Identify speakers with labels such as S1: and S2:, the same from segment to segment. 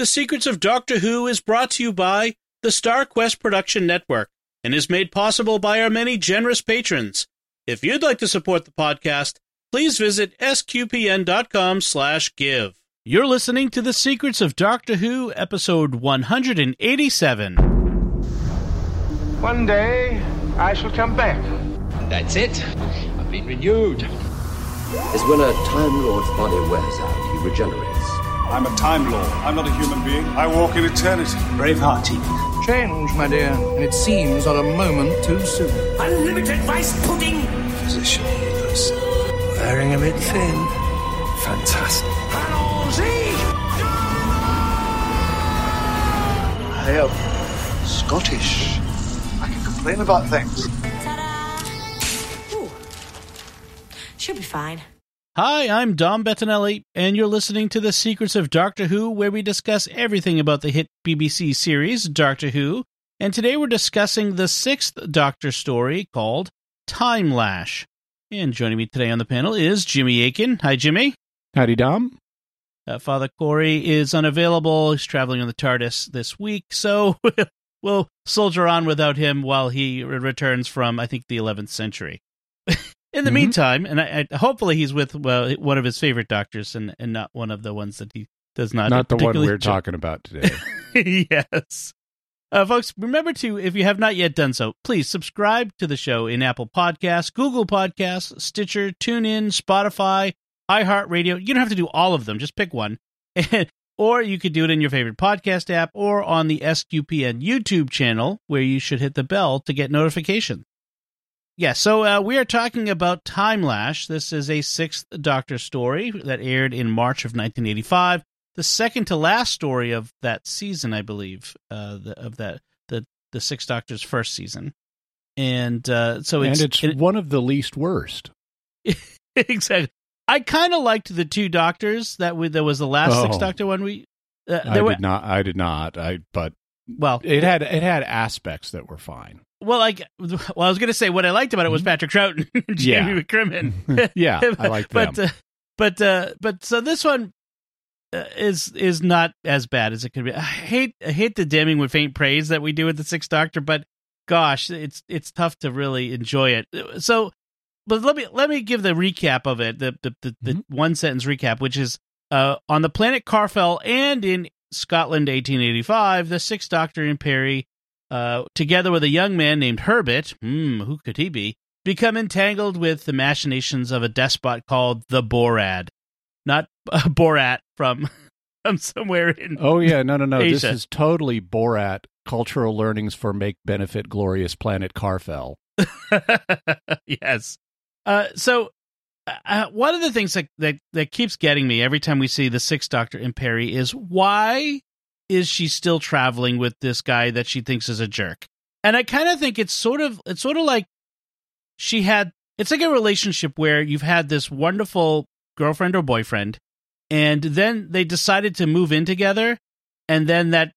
S1: The Secrets of Doctor Who is brought to you by the Star Quest Production Network and is made possible by our many generous patrons. If you'd like to support the podcast, please visit sqpn.com/give. You're listening to The Secrets of Doctor Who, episode 187.
S2: One day, I shall come back.
S3: That's it. I've been renewed.
S4: is when a Time Lord's body wears out, he regenerates.
S5: I'm a Time Lord. I'm not a human being. I walk in eternity.
S6: Braveheart.
S2: Change, my dear, and it seems on a moment too soon.
S6: Unlimited rice pudding.
S7: Physician healers.
S6: Wearing a bit thin.
S7: Fantastic.
S2: I am Scottish. I can complain about things.
S8: Ooh. She'll be fine.
S1: Hi, I'm Dom Bettinelli, and you're listening to The Secrets of Doctor Who, where we discuss everything about the hit BBC series Doctor Who. And today we're discussing the sixth Doctor story called Time Lash. And joining me today on the panel is Jimmy Akin. Hi, Jimmy.
S9: Howdy, Dom.
S1: Uh, Father Corey is unavailable. He's traveling on the TARDIS this week, so we'll soldier on without him while he returns from, I think, the 11th century. In the
S9: Mhm.
S1: meantime, and I, I, hopefully he's with well, one of his favorite doctors and, and not one of the ones that he does not.
S9: Not the one we're
S1: enjoy.
S9: talking about today.
S1: yes. Uh, folks, remember to, if you have not yet done so, please subscribe to the show in Apple Podcasts, Google Podcasts, Stitcher, TuneIn, Spotify, iHeartRadio. You don't have to do all of them, just pick one. or you could do it in your favorite podcast app or on the SQPN YouTube channel, where you should hit the bell to get notifications. Yeah, so uh, we are talking about Time Lash. This is a sixth Doctor story that aired in March of 1985 the second to last story of that season, I believe, uh, the, of that the the Six Doctors first season, and uh, so it's
S9: and it's
S1: it-
S9: one of the least worst.
S1: exactly. I kind of liked the two Doctors that we, that was the last Six
S9: Oh.
S1: Doctor one. We uh,
S9: I
S1: were
S9: did not. I did not. I but
S1: well,
S9: it had it had aspects that were fine.
S1: Well, like well, I was going to say what I liked about it was Patrick Troughton, and Jamie McCrimmon.
S9: Yeah, I liked
S1: but
S9: them.
S1: uh, but uh, but so this one uh, is is not as bad as it could be. I hate I hate the damning with faint praise that we do with the Sixth Doctor, but gosh, it's it's tough to really enjoy it. So, but let me let me give the recap of it, the the the, the one sentence recap, which is uh, on the planet Karfel and in Scotland, 1885, the Sixth Doctor and Peri, uh, together with a young man named Herbert, hmm, who could he be, become entangled with the machinations of a despot called the Borad, not uh, Borat from from somewhere in.
S9: Oh yeah, no, no, no. This is totally Borat. Cultural learnings for make benefit glorious planet Karfel.
S1: yes. Uh, so uh, one of the things that, that that keeps getting me every time we see the Sixth Doctor in Peri is why is she still traveling with this guy that she thinks is a jerk? And I kind of think it's sort of it's sort of like she had it's like a relationship where you've had this wonderful girlfriend or boyfriend and then they decided to move in together and then that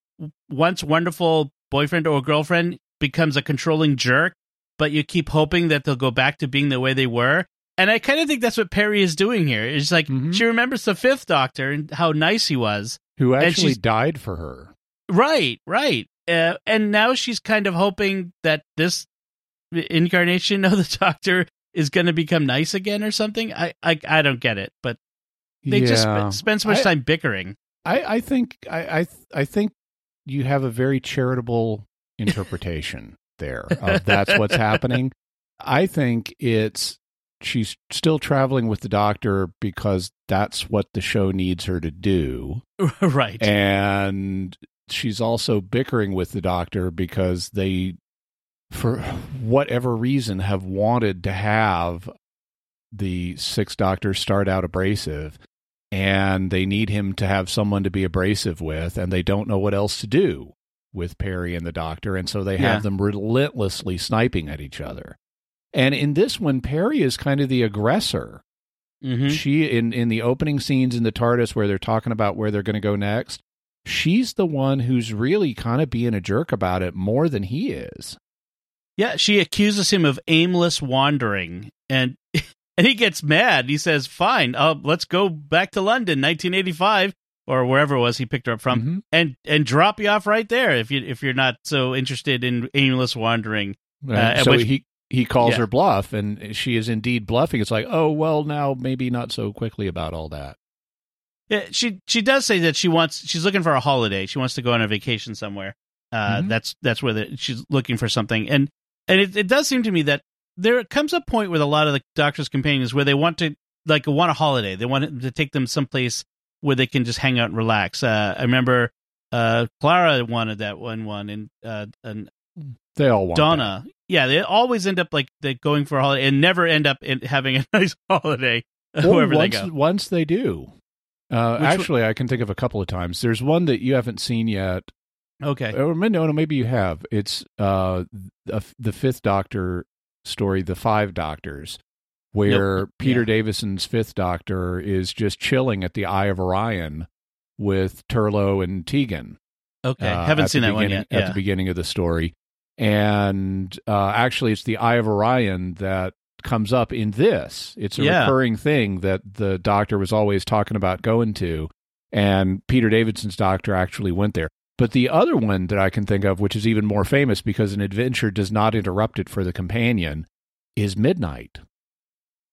S1: once wonderful boyfriend or girlfriend becomes a controlling jerk but you keep hoping that they'll go back to being the way they were and i kind of think that's what Peri is doing here it's like
S9: Mhm.
S1: she remembers the fifth doctor and how nice he was
S9: Who actually died for her?
S1: right right uh, and now she's kind of hoping that this incarnation of the doctor is going to become nice again or something i i, I don't get it but they just sp- spend so much
S9: I-
S1: time bickering
S9: I, I think I, I I think you have a very charitable interpretation there of that's what's happening. I think it's she's still traveling with the doctor because that's what the show needs her to do.
S1: right
S9: And she's also bickering with the doctor because they for whatever reason have wanted to have the six doctors start out abrasive and they need him to have someone to be abrasive with and they don't know what else to do with Peri and the doctor and so they
S1: Yeah.
S9: have them relentlessly sniping at each other. And in this one Peri is kind of the aggressor.
S1: hmm
S9: She in in the opening scenes in the TARDIS where they're talking about where they're going to go next, she's the one who's really kind of being a jerk about it more than he is.
S1: Yeah, she accuses him of aimless wandering, and and he gets mad. He says, "Fine, uh, let's go back to London, 1985. or wherever it was he picked her up from,
S9: Mhm.
S1: and and drop you off right there if you if you're not so interested in aimless wandering.
S9: Right.
S1: Uh,
S9: so
S1: which-
S9: he he calls
S1: Yeah.
S9: her bluff, and she is indeed bluffing. It's like, oh well, now maybe not so quickly about all that.
S1: Yeah, she she does say that she wants she's looking for a holiday. She wants to go on a vacation somewhere. Uh,
S9: Mhm.
S1: That's that's where the, she's looking for something, and and it, it does seem to me that there comes a point with a lot of the doctor's companions where they want to like want a holiday. They want to take them someplace where they can just hang out and relax. Uh, I remember uh, Clara wanted that one one, and uh, and
S9: They all want
S1: Donna. Yeah, they always end up like they going for a holiday and never end up in having a nice holiday
S9: that.
S1: Wherever
S9: once,
S1: they go.
S9: once they do. Uh,
S1: one-
S9: actually, I can think of a couple of times. There's one that you haven't seen yet.
S1: Okay.
S9: Or no, no, maybe you have. It's uh, the, the Fifth Doctor story, The Five Doctors, where
S1: Nope.
S9: Peter
S1: Yeah.
S9: Davison's Fifth Doctor is just chilling at the Eye of Orion with Turlough and Tegan.
S1: Okay.
S9: uh,
S1: Haven't seen that one yet.
S9: At the beginning of the story, and uh, actually, it's the Eye of Orion that comes up in this. It's a
S1: Yeah.
S9: recurring thing that the Doctor was always talking about going to, and Peter Davison's Doctor actually went there. But the other one that I can think of, which is even more famous because an adventure does not interrupt it for the companion, is Midnight,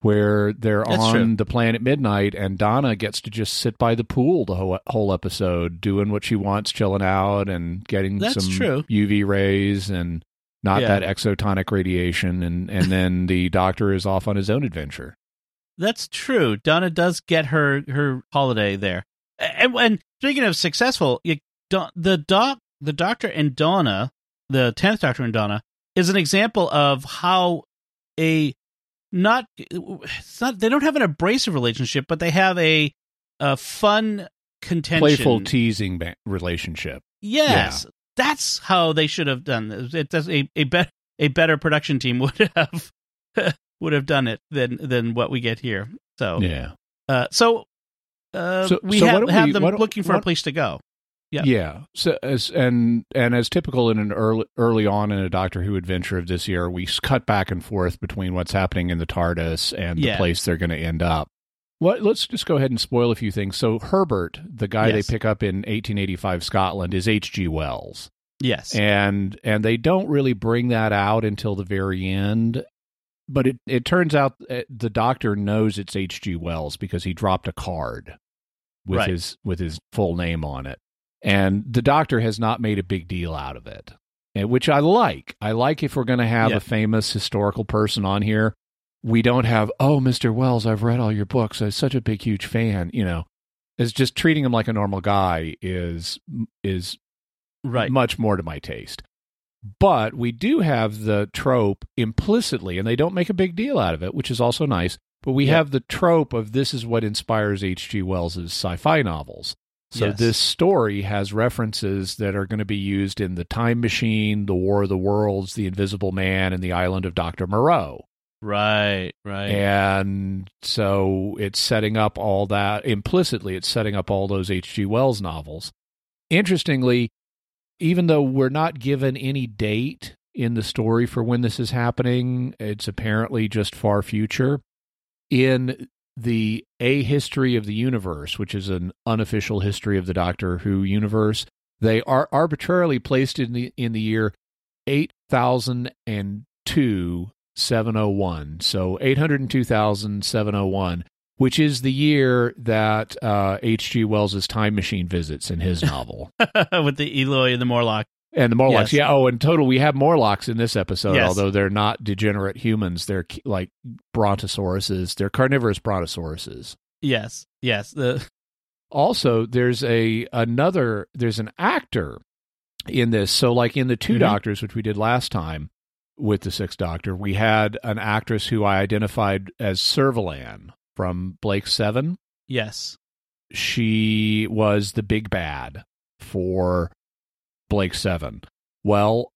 S9: where they're
S1: That's
S9: on
S1: true.
S9: the planet Midnight, and Donna gets to just sit by the pool the whole, whole episode, doing what she wants, chilling out and getting
S1: That's
S9: some
S1: true.
S9: UV rays and not
S1: Yeah.
S9: that exotonic radiation, and and then the Doctor is off on his own adventure.
S1: That's true. Donna does get her her holiday there. And, and speaking of successful, you, the doc, the Doctor and Donna, the tenth Doctor and Donna, is an example of how a not it's not they don't have an abrasive relationship, but they have a a fun contention,
S9: Playful teasing ba- relationship.
S1: Yes, that's how they should have done this. It does a a better a better production team would have would have done it than than what we get here. So
S9: Yeah.
S1: uh, so uh,
S9: So-
S1: we
S9: so
S1: have, have
S9: we-
S1: them looking for a place to go. Yeah.
S9: Yeah. So as and and as typical in an early early on in a Doctor Who adventure of this year, we cut back and forth between what's happening in the TARDIS and
S1: Yeah.
S9: the place they're going to end up. What? Let's just go ahead and spoil a few things. So Herbert, the guy
S1: Yes.
S9: they pick up in 1885 Scotland, is H.G. Wells,
S1: Yes.
S9: and and they don't really bring that out until the very end. But it, it turns out uh, the Doctor knows it's H.G. Wells because he dropped a card with
S1: Right.
S9: his with his full name on it and the doctor has not made a big deal out of it which i like. I like if we're going to have
S1: Yeah.
S9: a famous historical person on here. We don't have oh mr wells i've read all your books. I'm such a big huge fan you know. Is just treating him like a normal guy is is
S1: right.
S9: much more to my taste. But we do have the trope implicitly and they don't make a big deal out of it which is also nice. But we
S1: Yeah.
S9: have the trope of this is what inspires hg wells's sci-fi novels so
S1: Yes.
S9: this story has references that are going to be used in the time machine the war of the worlds the invisible man and the island of dr moreau
S1: Right. Right.
S9: and so it's setting up all that implicitly, it's setting up all those H.G. Wells novels. Interestingly, even though we're not given any date in the story for when this is happening, it's apparently just far future. In the A History of the Universe, which is an unofficial history of the Doctor Who universe, they are arbitrarily placed in the in the year 8002 701. So 802,701, which is the year that uh, H.G. Wells's time machine visits in his novel.
S1: With the Eloi and the Morlock.
S9: And the Morlocks.
S1: Yes.
S9: Yeah. Oh, in total, we have Morlocks in this episode,
S1: Yes.
S9: although they're not degenerate humans. They're like brontosauruses. They're carnivorous brontosauruses.
S1: Yes. Yes. The
S9: also there's a another there's an actor in this so like in the 2
S1: Mhm.
S9: doctors which we did last time with the sixth doctor we had an actress who i identified as servalan from blake 7
S1: yes.
S9: she was the big bad for blake 7 well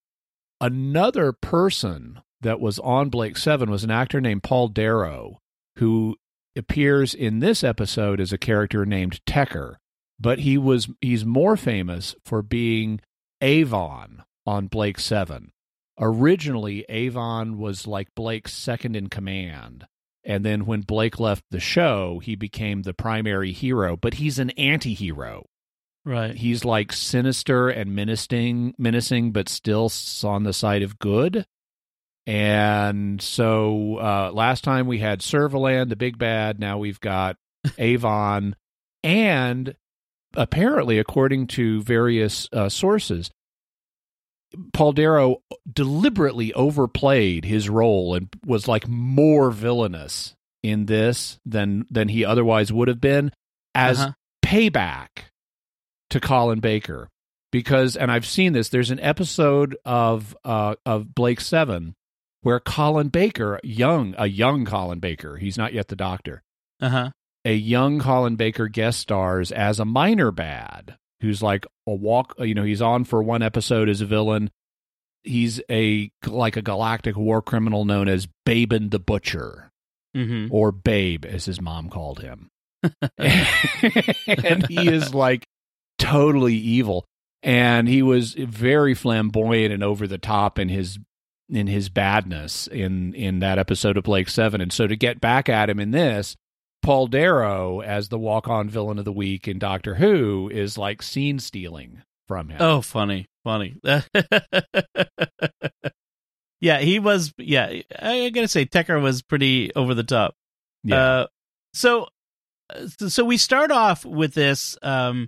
S9: another person that was on blake 7 was an actor named paul darrow who appears in this episode as a character named Tekker, but he was he's more famous for being Avon on Blake 7. Originally, Avon was like Blake's second in command, And then when Blake left the show, he became the primary hero, but he's an anti-hero.
S1: Right.
S9: He's like sinister and menacing, menacing, but still on the side of good. And so uh, last time we had Servalan, the big bad. Now we've got Avon, and apparently, according to various uh, sources, Paul Darrow deliberately overplayed his role and was like more villainous in this than than he otherwise would have been as
S1: Uh-huh.
S9: payback to Colin Baker because and I've seen this there's an episode of uh of Blake 7 where Colin Baker young a young Colin Baker he's not yet the doctor
S1: Uh huh.
S9: a young Colin Baker guest stars as a minor bad who's like a walk you know he's on for one episode as a villain he's a like a galactic war criminal known as Bayban the Butcher
S1: Mm-hmm.
S9: or Babe as his mom called him and he is like totally evil and he was very flamboyant and over the top in his in his badness in in that episode of Blake 7 and so to get back at him in this Paul Darrow as the walk-on villain of the week in Doctor Who is like scene stealing from him.
S1: Oh, funny, funny. yeah, he was. Yeah, I gotta say, Tekker was pretty over the top.
S9: yeah.
S1: Uh, so, so we start off with this um,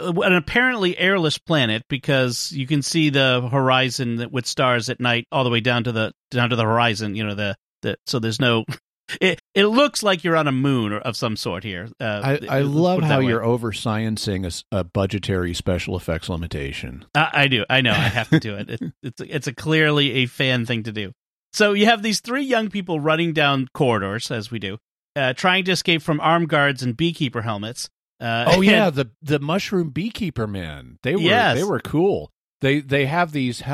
S1: an apparently airless planet because you can see the horizon with stars at night all the way down to the down to the horizon. You know the the so there's no. It it looks like you're on a moon or of some sort here. Uh,
S9: I, I love how
S1: way.
S9: you're over sciencing a budgetary special effects limitation.
S1: I, I do. I know. I have to do it. it it's it's a clearly a fan thing to do. So you have these three young people running down corridors, as we do, uh, trying to escape from armed guards and beekeeper helmets. Uh,
S9: Oh yeah,
S1: and-
S9: the the mushroom beekeeper men. They were
S1: Yes.
S9: they were cool. They they have these he-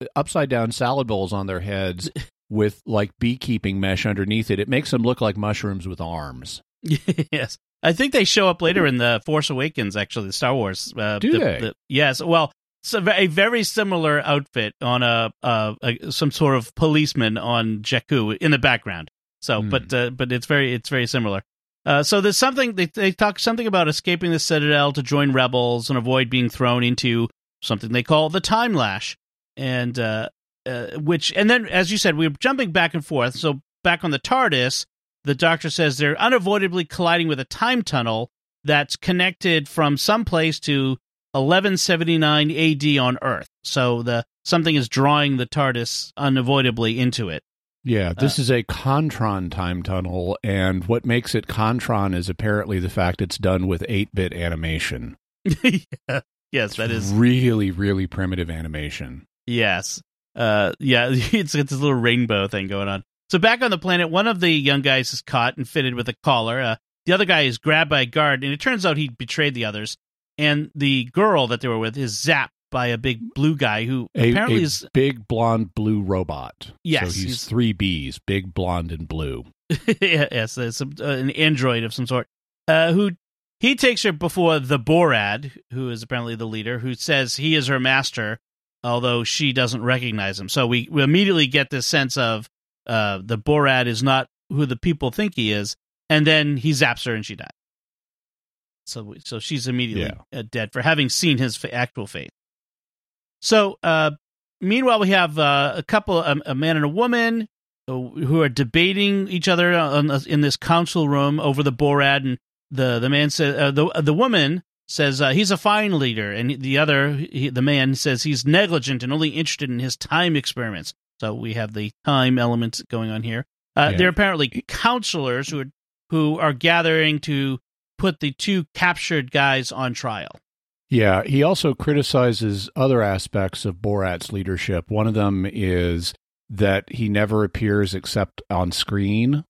S9: he- upside down salad bowls on their heads with like beekeeping mesh underneath it. It makes them look like mushrooms with arms.
S1: yes. I think they show up later in the Force Awakens. Actually, the Star Wars. Uh,
S9: Do
S1: the-
S9: they?
S1: the- yes. Well, it's a, very similar outfit on a, uh, a some sort of policeman on Jakku in the background. So,
S9: Hmm.
S1: but uh, but it's very it's very similar. Uh, so there's something they they talk something about escaping the Citadel to join rebels and avoid being thrown into something they call the Time Lash, and uh, uh, which and then as you said we we're jumping back and forth. So back on the TARDIS, the Doctor says they're unavoidably colliding with a time tunnel that's connected from some place to 1179 AD on Earth. So the something is drawing the TARDIS unavoidably into it.
S9: Yeah, this is a Kontron time tunnel, and what makes it Kontron is apparently the fact it's done with eight bit animation.
S1: yeah. Yes, that is
S9: really really primitive animation.
S1: Yes. Uh, yeah, it's, it's this little rainbow thing going on. So back on the planet, one of the young guys is caught and fitted with a collar. Uh, the other guy is grabbed by a guard, and it turns out he betrayed the others. And the girl that they were with is zapped by a big blue guy who
S9: A,
S1: apparently
S9: a
S1: is
S9: big blonde blue robot.
S1: Yes,
S9: so he's,
S1: he's-
S9: three Bs: big, blonde, and blue.
S1: yes, uh, some, uh, an android of some sort. Uh, who he takes her before the Borad, who is apparently the leader, who says he is her master, although she doesn't recognize him. So we, we immediately get this sense of uh, the Borad is not who the people think he is, and then he zaps her and she dies. So so she's immediately uh, dead for having seen his actual fate. So uh, meanwhile, we have uh, a couple, um, a man and a woman who are debating each other on, in this council room over the Borad, and the the man says uh, the the woman says uh, he's a fine leader, and the other he, the man says he's negligent and only interested in his time experiments. So we have the time element going on here. Uh,
S9: Yeah.
S1: They're apparently counselors who are who are gathering to put the two captured guys on trial.
S9: Yeah, he also criticizes other aspects of Borad's leadership. One of them is that he never appears except on screen.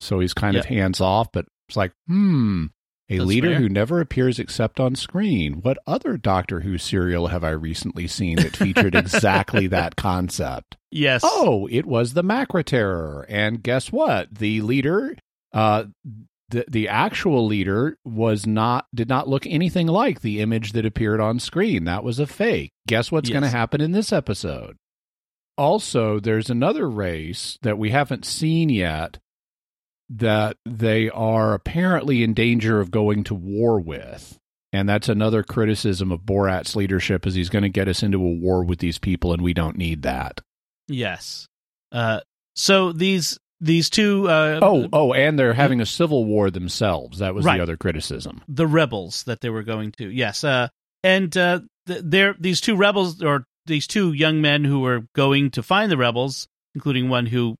S9: So he's kind of hands off, but it's like, hmm, a
S1: That's
S9: leader
S1: fair.
S9: who never appears except on screen. What other Doctor Who serial have I recently seen that featured exactly that concept?
S1: Yes.
S9: Oh, it was the Macra Terror. And guess what? The leader, uh, the the actual leader was not did not look anything like the image that appeared on screen. That was a fake. Guess what's going to happen in this episode? Also, there's another race that we haven't seen yet that they are apparently in danger of going to war with. And that's another criticism of Borad's leadership is he's going to get us into a war with these people and we don't need that.
S1: Yes. Uh, so these these two uh,
S9: Oh, oh, and they're having a civil war themselves. That was
S1: Right.
S9: the other criticism.
S1: the rebels that they were going to. Yes, uh, and uh, th- they're these two rebels or these two young men who were going to find the rebels, including one who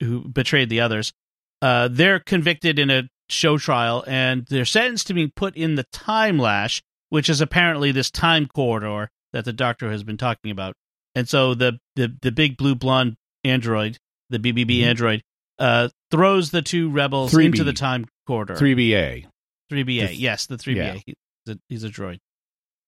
S1: who betrayed the others. Uh, they're convicted in a show trial, and they're sentenced to being put in the time lash, which is apparently this time corridor that the doctor has been talking about. And so the the the big blue blonde android, the BBB
S9: Mhm.
S1: android, uh, throws the two rebels
S9: 3B.
S1: into the time corridor.
S9: 3BA.
S1: 3BA.
S9: The-
S1: yes, the 3BA.
S9: yeah.
S1: He- He's, a, he's a droid.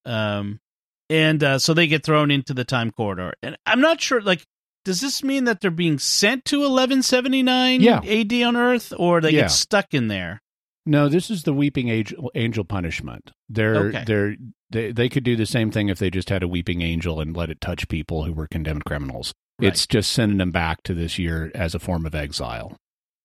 S1: Um, and uh, so they get thrown into the time corridor. And I'm not sure, like, does this mean that they're being sent to 1179
S9: Yeah.
S1: AD on Earth, or they
S9: Yeah.
S1: get stuck in there?
S9: No, this is the weeping angel, angel punishment. They're
S1: Okay.
S9: they're they they could do the same thing if they just had a weeping angel and let it touch people who were condemned criminals.
S1: Right.
S9: It's just sending them back to this year as a form of exile.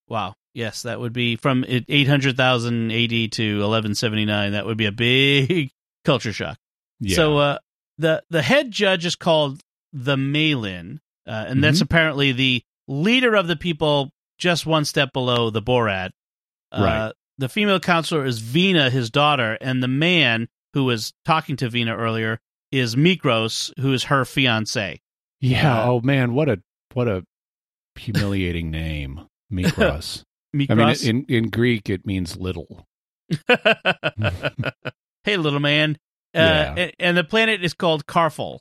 S1: Wow. Yes, that would be from it- 800,000 AD to 1179. That would be a big culture shock.
S9: Yeah.
S1: So uh, the the head judge is called the Maylin, uh, and that's
S9: Mhm.
S1: apparently the leader of the people, just one step below the Borad. Uh,
S9: Right.
S1: The female counselor is Vena, his daughter, and the man who was talking to Vena earlier is Mikros, who is her fiance.
S9: Yeah.
S1: uh,
S9: oh man, what a what a humiliating name, Mikros.
S1: Mikros.
S9: I mean, in in Greek it means little.
S1: hey, little man. Uh,
S9: Yeah.
S1: and, the planet is called Karfel.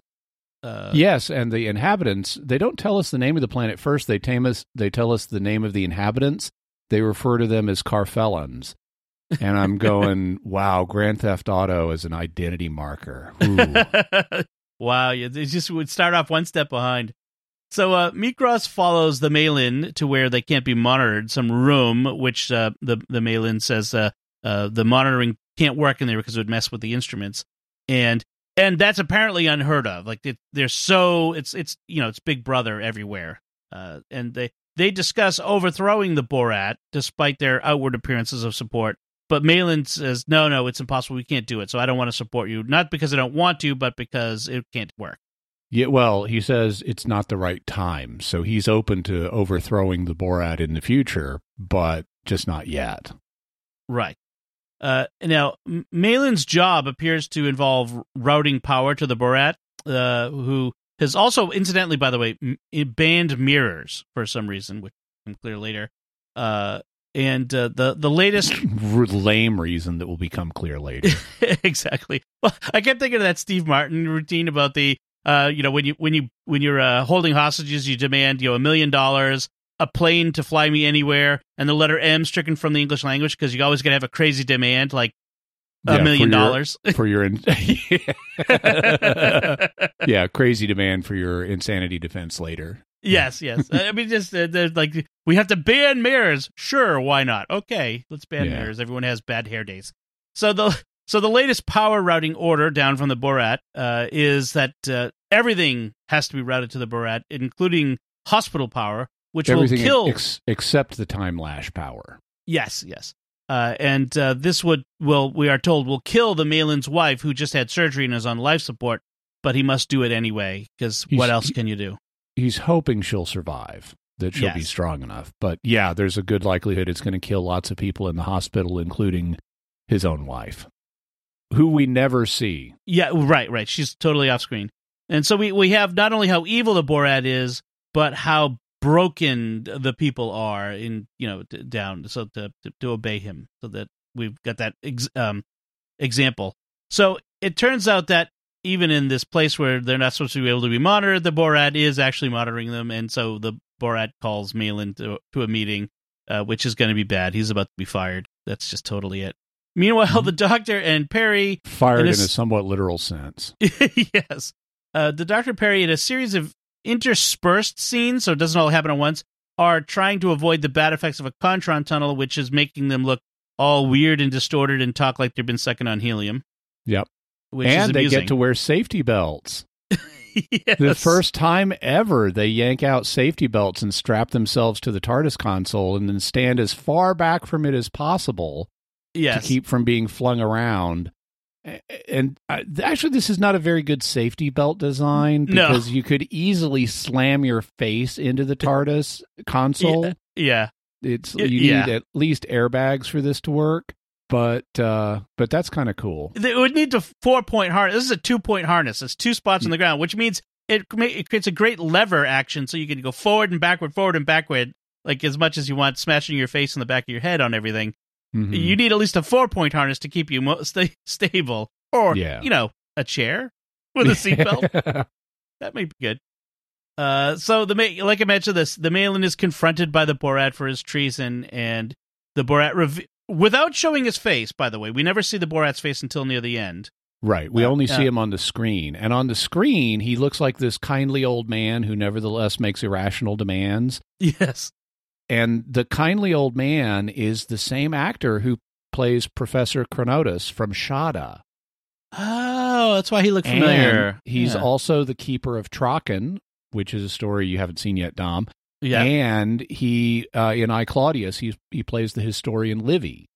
S1: Uh,
S9: yes, and the inhabitants, they don't tell us the name of the planet first. They tame us they tell us the name of the inhabitants. They refer to them as Karfelons. And I'm going, wow, Grand Theft Auto is an identity marker.
S1: Wow, they just would start off one step behind. So uh, Mikros follows the Maylin to where they can't be monitored, some room, which uh, the the Maylin says uh, uh, the monitoring can't work in there because it would mess with the instruments, and and that's apparently unheard of. Like it, they're so it's it's you know it's Big Brother everywhere, uh, and they they discuss overthrowing the Borad despite their outward appearances of support. But Maylin says, no, no, it's impossible. We can't do it. So I don't want to support you. Not because I don't want to, but because it can't work.
S9: Yeah, well, he says it's not the right time. So he's open to overthrowing the Borad in the future, but just not yet.
S1: Right. Uh, now, Maylin's job appears to involve routing power to the Borad, uh, who has also, incidentally, by the way, m- banned mirrors for some reason, which I'm clear later. Uh, and uh, the the latest
S9: Lame reason that will become clear later.
S1: exactly. Well, I kept thinking of that Steve Martin routine about the uh, you know, when you when you when you're uh, holding hostages, you demand you know a million dollars, a plane to fly me anywhere, and the letter M stricken from the English language because you're always to have a crazy demand like
S9: Yeah,
S1: a million
S9: for your-
S1: dollars.
S9: for your in- yeah crazy demand for your insanity defense later
S1: yes, yes. I mean, just uh, like we have to ban mirrors. Sure, why not? Okay, let's ban
S9: Yeah.
S1: mirrors. Everyone has bad hair days. So the so the latest power routing order down from the Borad uh, is that uh, everything has to be routed to the Borad, including hospital power, which
S9: everything
S1: will kill.
S9: ex- except the time lash power
S1: yes, yes. Uh, and uh, this would will we are told will kill the Maylin's wife, who just had surgery and is on life support, but he must do it anyway because what else can you do?
S9: He's hoping she'll survive that she'll be strong enough but yeah there's a good likelihood it's going to kill lots of people in the hospital including his own wife who we never see
S1: Yeah, right, right. She's totally off screen. And so we, we have not only how evil the Borad is, but how broken the people are in, you know, down so to, to, to obey him. So that we've got that ex- um, example. So it turns out that even in this place where they're not supposed to be able to be monitored, the Borad is actually monitoring them. And so the Borad calls Maylin to, to a meeting, uh, which is going to be bad. He's about to be fired. That's just totally it. Meanwhile, the doctor and Peri
S9: fired
S1: In
S9: in
S1: a
S9: a,
S1: s-
S9: somewhat literal sense
S1: yes. Uh, the Dr. Peri, in a series of interspersed scenes, so it doesn't all happen at once, are trying to avoid the bad effects of a Kontron tunnel, which is making them look all weird and distorted and talk like they've been sucking on helium.
S9: Yep.
S1: Which
S9: and they get to wear safety belts
S1: yes.
S9: The first time ever they yank out safety belts and strap themselves to the TARDIS console and then stand as far back from it as possible
S1: yes.
S9: to keep from being flung around. And uh, actually, this is not a very good safety belt design
S1: No.
S9: because you could easily slam your face into the TARDIS console.
S1: yeah.
S9: It's
S1: Y-
S9: you
S1: yeah.
S9: need at least airbags for this to work, but uh, but that's kind of cool.
S1: It would need a four point harness. This is a two point harness. It's two spots on the ground, which means it it creates a great lever action, so you can go forward and backward, forward and backward, like as much as you want, smashing your face in the back of your head on everything.
S9: Mhm.
S1: You need at least a four point harness to keep you mo- sta stable, or
S9: Yeah.
S1: you know, a chair with a seatbelt. that might be good. Uh, so the ma- like I mentioned, this the Maylin is confronted by the Borad for his treason, and the Borad without showing his face. By the way, we never see the Borad's face until near the end.
S9: Right. We
S1: Uh,
S9: only see
S1: uh,
S9: him on the screen. And on the screen, he looks like this kindly old man who nevertheless makes irrational demands.
S1: Yes.
S9: And the kindly old man is the same actor who plays Professor Chronotis from Shada.
S1: Oh, that's why he looked familiar.
S9: And he's
S1: yeah.
S9: also the keeper of Traken, which is a story you haven't seen yet, Dom.
S1: Yeah.
S9: And he, uh, in I Claudius, he, he plays the historian Livy.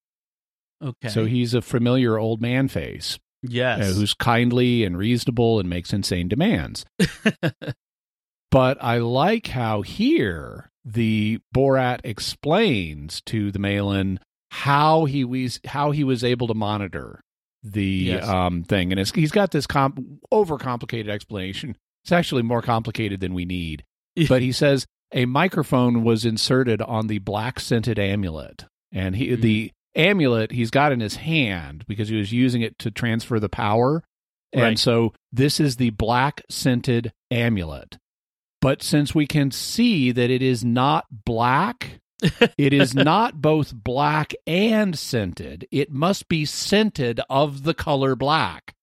S1: okay.
S9: So he's a familiar old man face.
S1: yes.
S9: uh, who's kindly and reasonable and makes insane demands. but I like how here the Borad explains to the Maylin how he was how he was able to monitor the
S1: Yes.
S9: um, thing, and it's, he's got this comp- overcomplicated explanation. It's actually more complicated than we need. But he says a microphone was inserted on the black scented amulet, and he
S1: Mm-hmm.
S9: the amulet he's got in his hand because he was using it to transfer the power. And
S1: Right.
S9: so this is the black scented amulet. But since we can see that it is not black, it is not both black and scented. It must be scented of the color black.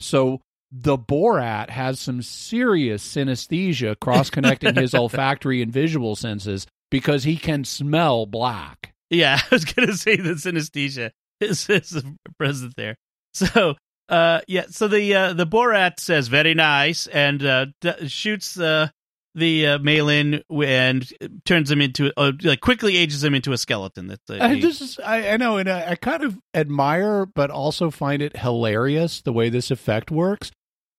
S9: So the Borad has some serious synesthesia cross connecting his olfactory and visual senses because he can smell black.
S1: Yeah, I was gonna say the synesthesia is, is present there. So, uh, yeah. So the uh, the Borad says very nice and uh, d- shoots uh, the uh, Maylin and turns him into uh, like quickly ages him into a skeleton. That's a,
S9: And this is I, I know, and I, I kind of admire, but also find it hilarious the way this effect works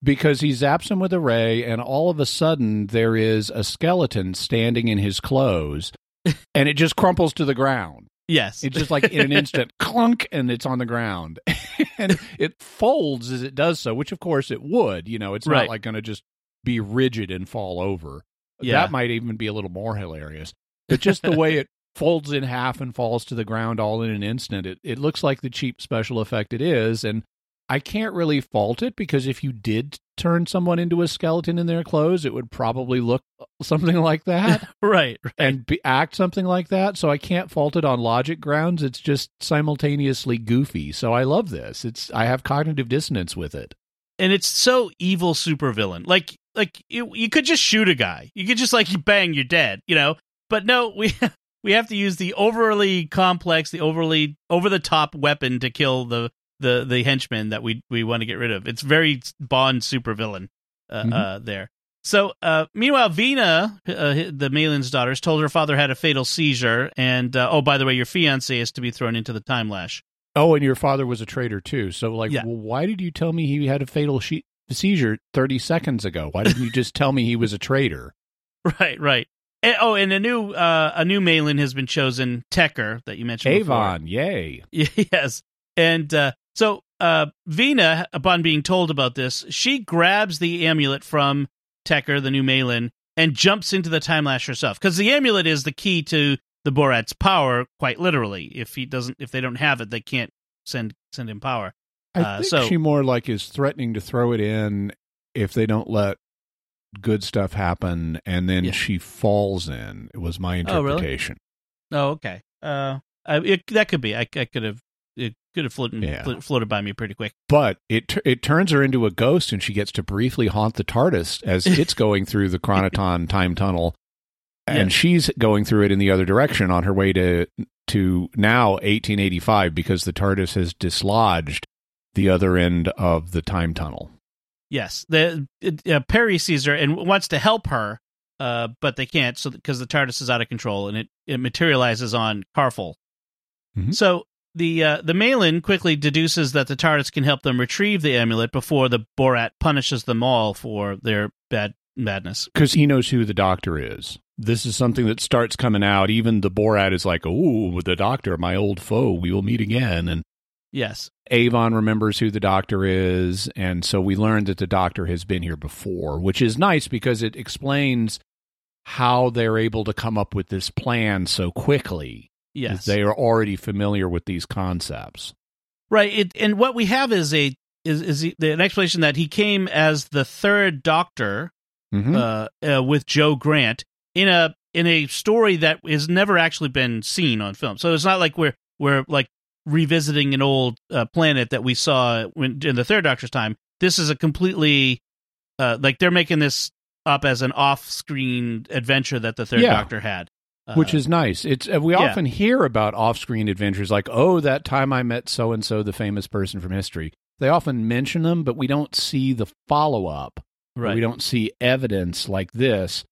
S9: because he zaps him with a ray, and all of a sudden there is a skeleton standing in his clothes, and it just crumples to the ground.
S1: yes,
S9: It's just like in an instant, clunk, and it's on the ground, and it folds as it does so, which of course it would. You know, it's
S1: Right.
S9: not like going to just be rigid and fall over.
S1: Yeah.
S9: That might even be a little more hilarious. But just the way it folds in half and falls to the ground all in an instant, it, it looks like the cheap special effect it is. And I can't really fault it because if you did turn someone into a skeleton in their clothes, it would probably look something like that
S1: right, right.
S9: and be, act something like that. So I can't fault it on logic grounds. It's just simultaneously goofy. So I love this. It's I have cognitive dissonance with it.
S1: and it's so evil supervillain. Like like you, you could just shoot a guy. You could just like bang, you're dead, you know. But no, we we have to use the overly complex, the overly over the top weapon to kill the the the henchman that we we want to get rid of. It's very Bond supervillain uh,
S9: Mhm.
S1: uh there. So, uh, meanwhile, Vena, uh, the Maylin's daughters, told her father had a fatal seizure, and uh, oh, by the way, your fiance is to be thrown into the time lash.
S9: Oh, and your father was a traitor too. So, like,
S1: Yeah.
S9: well, why did you tell me he had a fatal she- seizure thirty seconds ago? Why didn't you just tell me he was a traitor?
S1: Right, right. And, oh, and a new uh, a new Maylin has been chosen, Tekker, that you mentioned. before.
S9: Avon, yay!
S1: yes, and uh, so uh, Vena, upon being told about this, she grabs the amulet from Tekker, the new Maylin, and jumps into the time lash herself because the amulet is the key to the Borad's power. Quite literally, if he doesn't, if they don't have it, they can't send send him power.
S9: I
S1: Uh,
S9: think
S1: so-
S9: she more like is threatening to throw it in if they don't let good stuff happen, and then
S1: Yeah.
S9: she falls in. It was my
S1: Oh, really?
S9: interpretation.
S1: Oh, okay. Uh, I, it, that could be. I, I could have. It could have floated
S9: Yeah.
S1: flo- floated by me pretty quick.
S9: But it t- it turns her into a ghost, and she gets to briefly haunt the TARDIS as it's going through the Chronoton time tunnel, and
S1: Yes.
S9: she's going through it in the other direction on her way to to now 1885 because the TARDIS has dislodged the other end of the time tunnel.
S1: Yes, the uh, Peri sees her and wants to help her, uh, but they can't, so because the TARDIS is out of control and it, it materializes on Karfel.
S9: Mhm.
S1: So the uh, the Maylin quickly deduces that the TARDIS can help them retrieve the amulet before the Borad punishes them all for their bad madness.
S9: because he knows who the doctor is. This is something that starts coming out. Even the Borad is like, "Oh, the doctor, my old foe. We will meet again." And
S1: Yes,
S9: Avon remembers who the doctor is, and so we learned that the doctor has been here before, which is nice because it explains how they're able to come up with this plan so quickly.
S1: Yes,
S9: They are already familiar with these concepts.
S1: right. It, and what we have is a is is the, an explanation that he came as the third Doctor
S9: Mhm.
S1: uh, uh, with Jo Grant in a in a story that has never actually been seen on film. So it's not like we're we're like revisiting an old uh, planet that we saw when in the third Doctor's time. This is a completely uh, like they're making this up as an off-screen adventure that the third
S9: Yeah.
S1: Doctor had, uh,
S9: which is nice. It's uh, we
S1: yeah.
S9: often hear about off-screen adventures like, "Oh, that time I met so and so, the famous person from history." They often mention them, but we don't see the follow-up.
S1: right.
S9: We don't see evidence like this.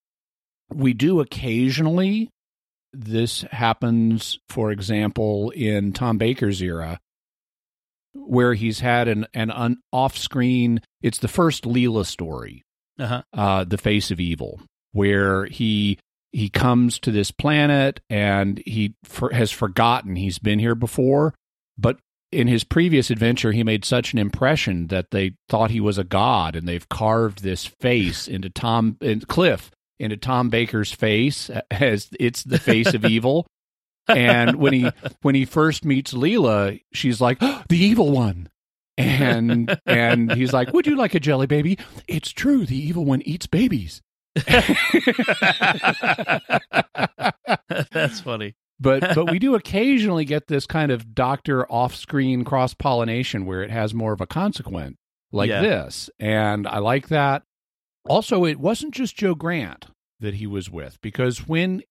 S9: We do occasionally. This happens, for example, in Tom Baker's era, where he's had an an off-screen. It's the first Leela story
S1: uh-huh.
S9: uh, the face of evil, where he he comes to this planet and he for, has forgotten he's been here before, but in his previous adventure, he made such an impression that they thought he was a god, and they've carved this face into Tom in Cliff into Tom Baker's face as it's the face of evil. And when he when he first meets Leela, she's like "Oh, the evil one, and and he's like, "Would you like a jelly baby?" It's true, the evil one eats babies.
S1: That's funny.
S9: but but we do occasionally get this kind of doctor off-screen cross-pollination where it has more of a consequence like
S1: Yeah.
S9: this and i like that also it wasn't just jo grant that he was with because when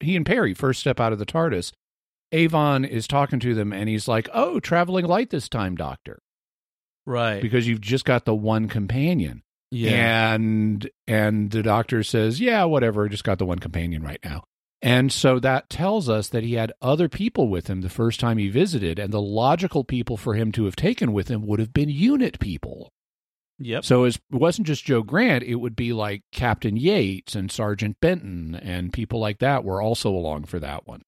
S9: he and Peri first step out of the tardis avon is talking to them and he's like oh traveling light this time doctor
S1: Right.
S9: because you've just got the one companion
S1: yeah.
S9: and and the doctor says, "Yeah, whatever, just got the one companion right now." And so that tells us that he had other people with him the first time he visited, and the logical people for him to have taken with him would have been unit people.
S1: Yep.
S9: So it wasn't just Jo Grant; it would be like Captain Yates and Sergeant Benton and people like that were also along for that one.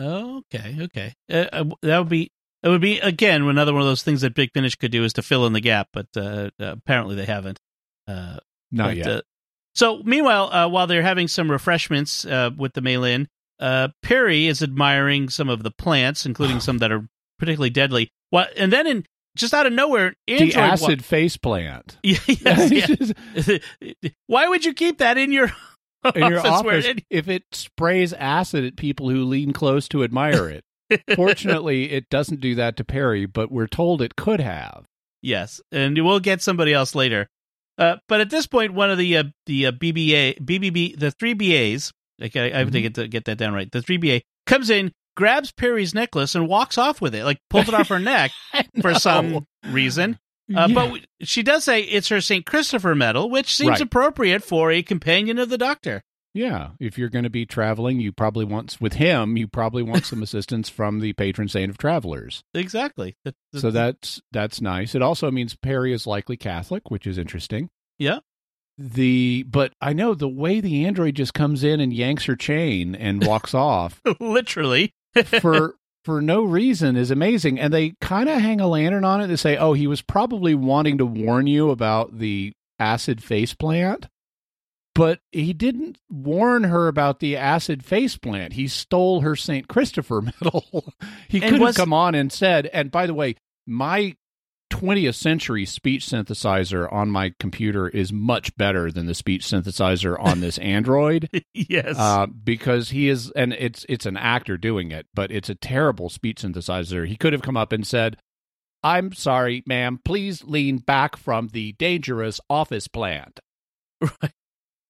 S1: Okay, okay. Uh, uh, that would be it would be again another one of those things that Big Finish could do is to fill in the gap, but uh, uh, apparently they haven't. Uh,
S9: Not
S1: but,
S9: yet.
S1: uh, so meanwhile, uh, while they're having some refreshments uh, with the Maylin, uh, Peri is admiring some of the plants, including some that are particularly deadly. Well, and then in just out of nowhere, Android
S9: the acid face plant.
S1: Yes. Why would you keep that in your
S9: in your
S1: office
S9: office
S1: it-
S9: if it sprays acid at people who lean close to admire it. Fortunately, it doesn't do that to Peri, but we're told it could have.
S1: Yes, and we'll get somebody else later. Uh, but at this point, one of the uh, the uh, BBA BBB the three BAs, like I, I have to
S9: Mhm.
S1: get to get that down right. The three BA comes in, grabs Peri's necklace, and walks off with it, like pulls it off her neck for some reason. Uh,
S9: Yeah.
S1: But w- she does say it's her St. Christopher medal, which seems
S9: Right.
S1: appropriate for a companion of the Doctor.
S9: Yeah, if you're going to be traveling, you probably want with him. You probably want some assistance from the patron saint of travelers.
S1: Exactly. That- that-
S9: So that's that's nice. It also means Peri is likely Catholic, which is interesting.
S1: yeah.
S9: The but I know the way the android just comes in and yanks her chain and walks off
S1: Literally.
S9: for for no reason is amazing. And they kind of hang a lantern on it to say, "Oh, he was probably wanting to warn you about the acid face plant." But he didn't warn her about the acid face plant. He stole her St. Christopher medal. he could have come on and said, and by the way, my 20th century speech synthesizer on my computer is much better than the speech synthesizer on this Android
S1: yes.
S9: uh, because he is, and it's it's an actor doing it, but it's a terrible speech synthesizer. He could have come up and said, "I'm sorry, ma'am. Please lean back from the dangerous office plant."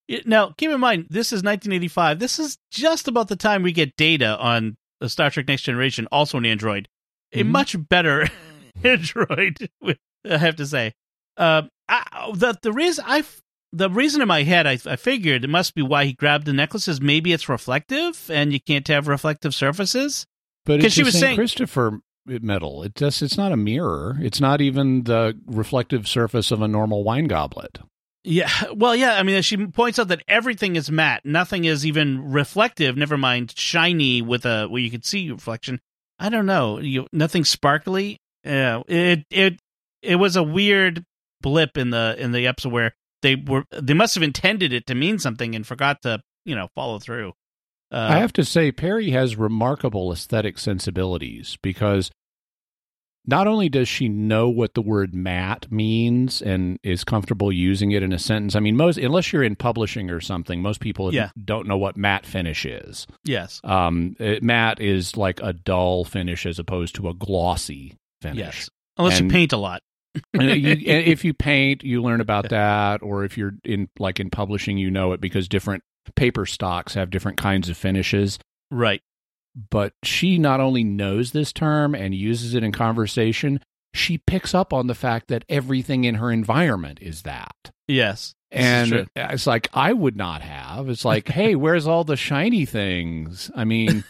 S1: It- Now, keep in mind, this is 1985. This is just about the time we get data on the Star Trek Next Generation, also an Android. A
S9: Mhm.
S1: much better Android, I have to say. Uh, I, the the reason I the reason in my head I, I figured it must be why he grabbed the necklace is maybe it's reflective and you can't have reflective surfaces.
S9: But it's
S1: she was saying-
S9: Christopher metal. It just it's not a mirror. It's not even the reflective surface of a normal wine goblet.
S1: Yeah, well, yeah. I mean, she points out that everything is matte. Nothing is even reflective. Never mind shiny with a where you could see reflection. I don't know. You nothing sparkly. Yeah, it it it was a weird blip in the in the episode where they were they must have intended it to mean something and forgot to you know follow through. Uh,
S9: I have to say, Peri has remarkable aesthetic sensibilities because not only does she know what the word matte means and is comfortable using it in a sentence. I mean, most unless you're in publishing or something, most people
S1: Yeah.
S9: don't know what matte finish is.
S1: yes,
S9: Um, it, matte is like a dull finish as opposed to a glossy finish.
S1: yes. Unless
S9: And-
S1: you paint a lot.
S9: You, if you paint, you learn about that, or if you're in like in publishing, you know it because different paper stocks have different kinds of finishes.
S1: Right.
S9: But she not only knows this term and uses it in conversation, she picks up on the fact that everything in her environment is that.
S1: Yes.
S9: And it's like I would not have. It's like, hey, where's all the shiny things? I mean,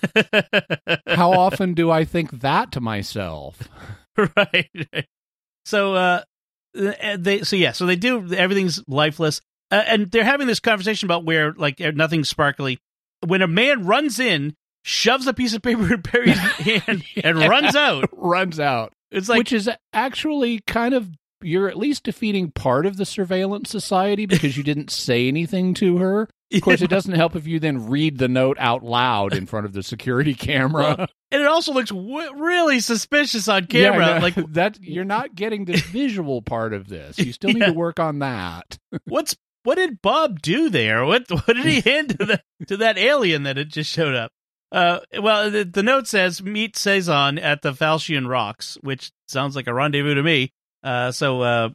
S9: how often do I think that to myself?
S1: right. So uh uh, they so yeah, so they do everything's lifeless. Uh, and they're having this conversation about where like uh, nothing's sparkly. When a man runs in, shoves a piece of paper in Peri's hand and runs out.
S9: Runs out.
S1: It's like
S9: which is actually kind of you're at least defeating part of the surveillance society because you didn't say anything to her. Of course, it doesn't help if you then read the note out loud in front of the security camera.
S1: and it also looks w- really suspicious on camera.
S9: Know.
S1: like
S9: that, you're not getting the visual part of this. You still need
S1: Yeah.
S9: to work on that.
S1: what's what did Bob do there? What what did he hand to the to that alien that had just showed up? Uh, well, the, the note says meet Sezon at the Falchian Rocks, which sounds like a rendezvous to me. Uh, so uh,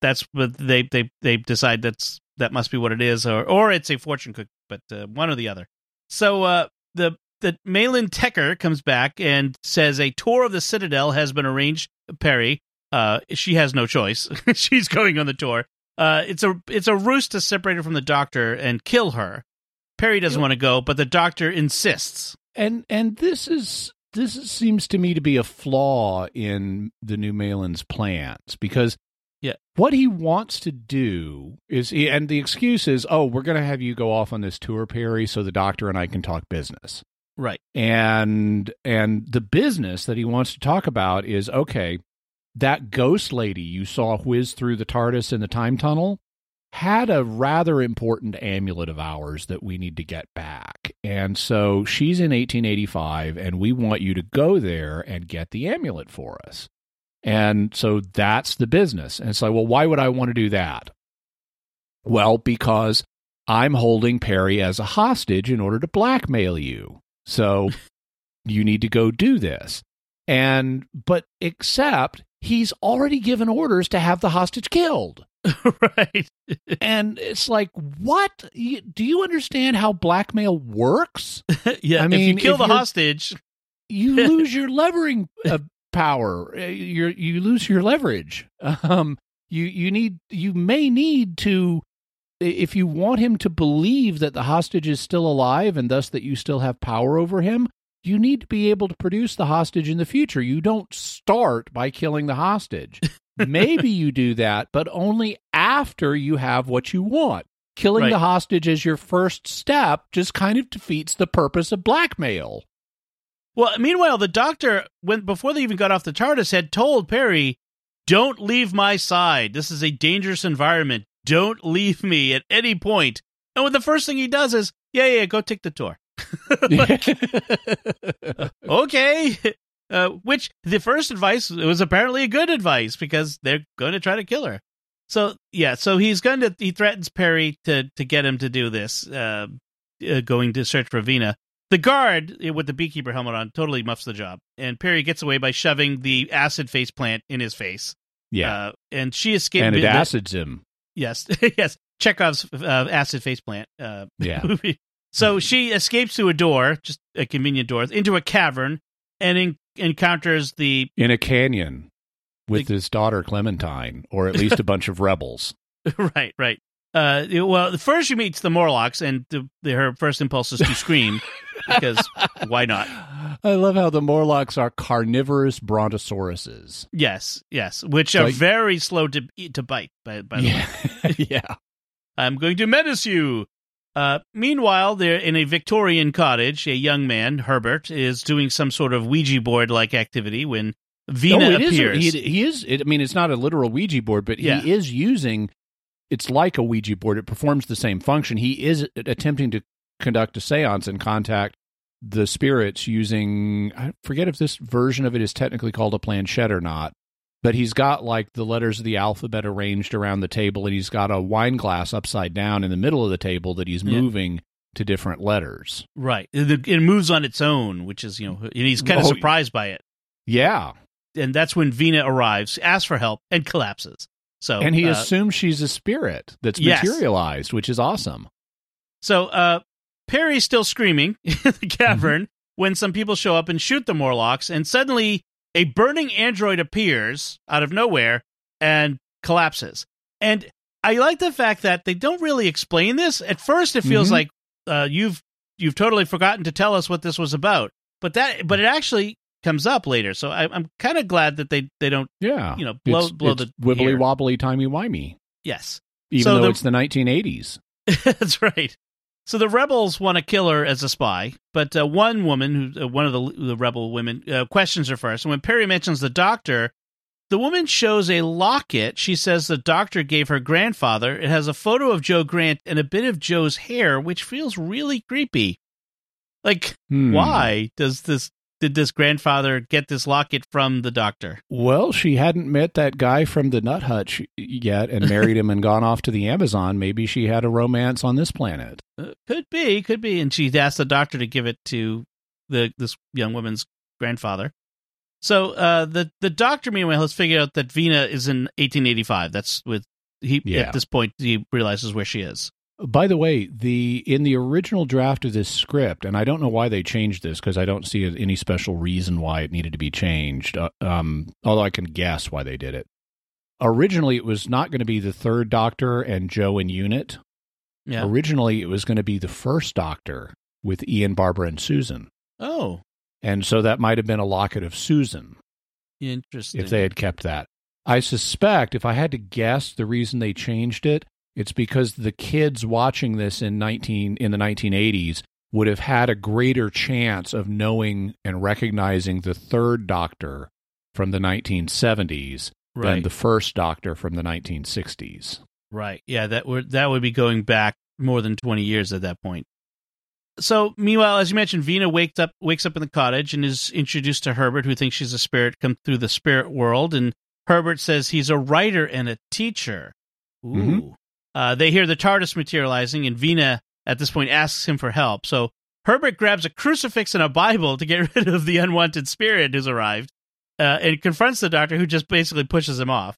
S1: that's what they they they decide that's that must be what it is, or or it's a fortune cookie, but uh, one or the other. So uh, the the Maylin Tekker comes back and says a tour of the Citadel has been arranged. Peri, uh, she has no choice; she's going on the tour. Uh, it's a it's a ruse to separate her from the Doctor and kill her. Peri doesn't want to go, but the Doctor insists.
S9: And and this is this seems to me to be a flaw in the new Maylin's plans because
S1: Yeah.
S9: what he wants to do is he, and the excuse is oh we're going to have you go off on this tour Peri so the doctor and I can talk business
S1: Right.
S9: and and the business that he wants to talk about is okay that ghost lady you saw whiz through the TARDIS in the time tunnel had a rather important amulet of ours that we need to get back. And so she's in 1885 and we want you to go there and get the amulet for us. And so that's the business. And it's like, well, why would I want to do that? Well, because I'm holding Peri as a hostage in order to blackmail you. So you need to go do this. And, but except he's already given orders to have the hostage killed.
S1: right.
S9: And it's like, what? You- Do you understand how blackmail works?
S1: yeah.
S9: I mean, if
S1: you kill the hostage,
S9: You lose your levering uh, power. Uh, You you lose your leverage. Um, you you need you may need to if you want him to believe that the hostage is still alive and thus that you still have power over him. You need to be able to produce the hostage in the future. You don't start by killing the hostage. Maybe you do that, but only after you have what you want. Killing
S1: Right.
S9: the hostage as your first step just kind of defeats the purpose of blackmail.
S1: Well, meanwhile, the doctor, when before they even got off the TARDIS, had told Peri, "Don't leave my side. This is a dangerous environment. Don't leave me at any point." And when the first thing he does is, "Yeah, yeah, go take the tour." okay. Uh, which the first advice was apparently a good advice because they're going to try to kill her. So yeah, so he's going to he threatens Peri to to get him to do this, uh, uh, going to search for Vena. The guard uh, with the beekeeper helmet on totally muffs the job, and Peri gets away by shoving the acid face plant in his face.
S9: yeah.
S1: uh, and she escapes.
S9: and it acids him.
S1: Yes, yes. Chekhov's uh, acid face plant. Uh,
S9: Yeah.
S1: movie. So she escapes through a door, just a convenient door, into a cavern, and in, encounters the
S9: In a canyon with his daughter Clementine, or at least a bunch of rebels.
S1: right, right. Uh, well, first she meets the Morlocks, and the, the, her first impulse is to scream because why not?
S9: I love how the Morlocks are carnivorous brontosauruses.
S1: Yes, yes, which
S9: So
S1: are
S9: I-
S1: very slow to eat, to bite. By, by the way,
S9: Yeah, yeah.
S1: I'm going to menace you. Uh, meanwhile, they're in a Victorian cottage. A young man, Herbert, is doing some sort of Ouija board like activity when Vena
S9: Oh, it is
S1: appears.
S9: he, he is. It, I mean, it's not a literal Ouija board, but
S1: Yeah.
S9: he is using. It's like a Ouija board. It performs the same function. He is attempting to conduct a séance and contact the spirits using. I forget if this version of it is technically called a planchette or not. But he's got like the letters of the alphabet arranged around the table, and he's got a wine glass upside down in the middle of the table that he's
S1: Yeah.
S9: moving to different letters.
S1: right. It, it moves on its own, which is, you know, and he's kind of
S9: Oh,
S1: surprised by it.
S9: Yeah,
S1: And that's when Vena arrives, asks for help, and collapses. So,
S9: and he
S1: uh,
S9: assumes she's a spirit that's
S1: Yes.
S9: materialized, which is awesome.
S1: So uh, Peri's still screaming in the cavern when some people show up and shoot the Morlocks, and suddenly a burning android appears out of nowhere and collapses. And I like the fact that they don't really explain this. At first, it feels
S9: Mhm.
S1: like uh, you've you've totally forgotten to tell us what this was about. But that but it actually comes up later. So I, I'm kind of glad that they they don't.
S9: Yeah,
S1: You know, blow-
S9: it's,
S1: blow
S9: it's
S1: the
S9: wibbly
S1: ear.
S9: wobbly timey wimey,
S1: Yes,
S9: even
S1: So
S9: though
S1: the-
S9: it's the 1980s.
S1: That's right. So the rebels want to kill her as a spy, but uh, one woman, who uh, one of the, the rebel women, uh, questions her first. And when Peri mentions the doctor, the woman shows a locket. She says the doctor gave her grandfather. It has a photo of Jo Grant and a bit of Jo's hair, which feels really creepy. Like,
S9: Hmm.
S1: why does this? Did this grandfather get this locket from the doctor?
S9: Well, she hadn't met that guy from the Nut Hutch yet and married him and gone off to the Amazon. Maybe she had a romance on this planet.
S1: Uh, could be, could be. And she asked the doctor to give it to the this young woman's grandfather. So uh, the the doctor, meanwhile, has figured out that Vena is in 1885. That's with he
S9: Yeah.
S1: at this point he realizes where she is.
S9: By the way, the in the original draft of this script, and I don't know why they changed this because I don't see any special reason why it needed to be changed. Uh, um, although I can guess why they did it. Originally, it was not going to be the third Doctor and Jo and Unit.
S1: Yeah.
S9: Originally, it was going to be the first Doctor with Ian, Barbara, and Susan,
S1: Oh,
S9: and so that might have been a locket of Susan
S1: interesting.
S9: if they had kept that. I suspect, if I had to guess, the reason they changed it, it's because the kids watching this in nineteen in the nineteen eighties would have had a greater chance of knowing and recognizing the third Doctor from the nineteen seventies than the first Doctor from the nineteen sixties.
S1: right. Yeah, that would that would be going back more than 20 years at that point. So, meanwhile, as you mentioned, Vena wakes up wakes up in the cottage and is introduced to Herbert, who thinks she's a spirit come through the spirit world. And Herbert says he's a writer and a teacher. Ooh.
S9: Mhm.
S1: Uh, they hear the TARDIS materializing, and Vena at this point asks him for help. So Herbert grabs a crucifix and a Bible to get rid of the unwanted spirit who's arrived, uh, and confronts the Doctor, who just basically pushes him off.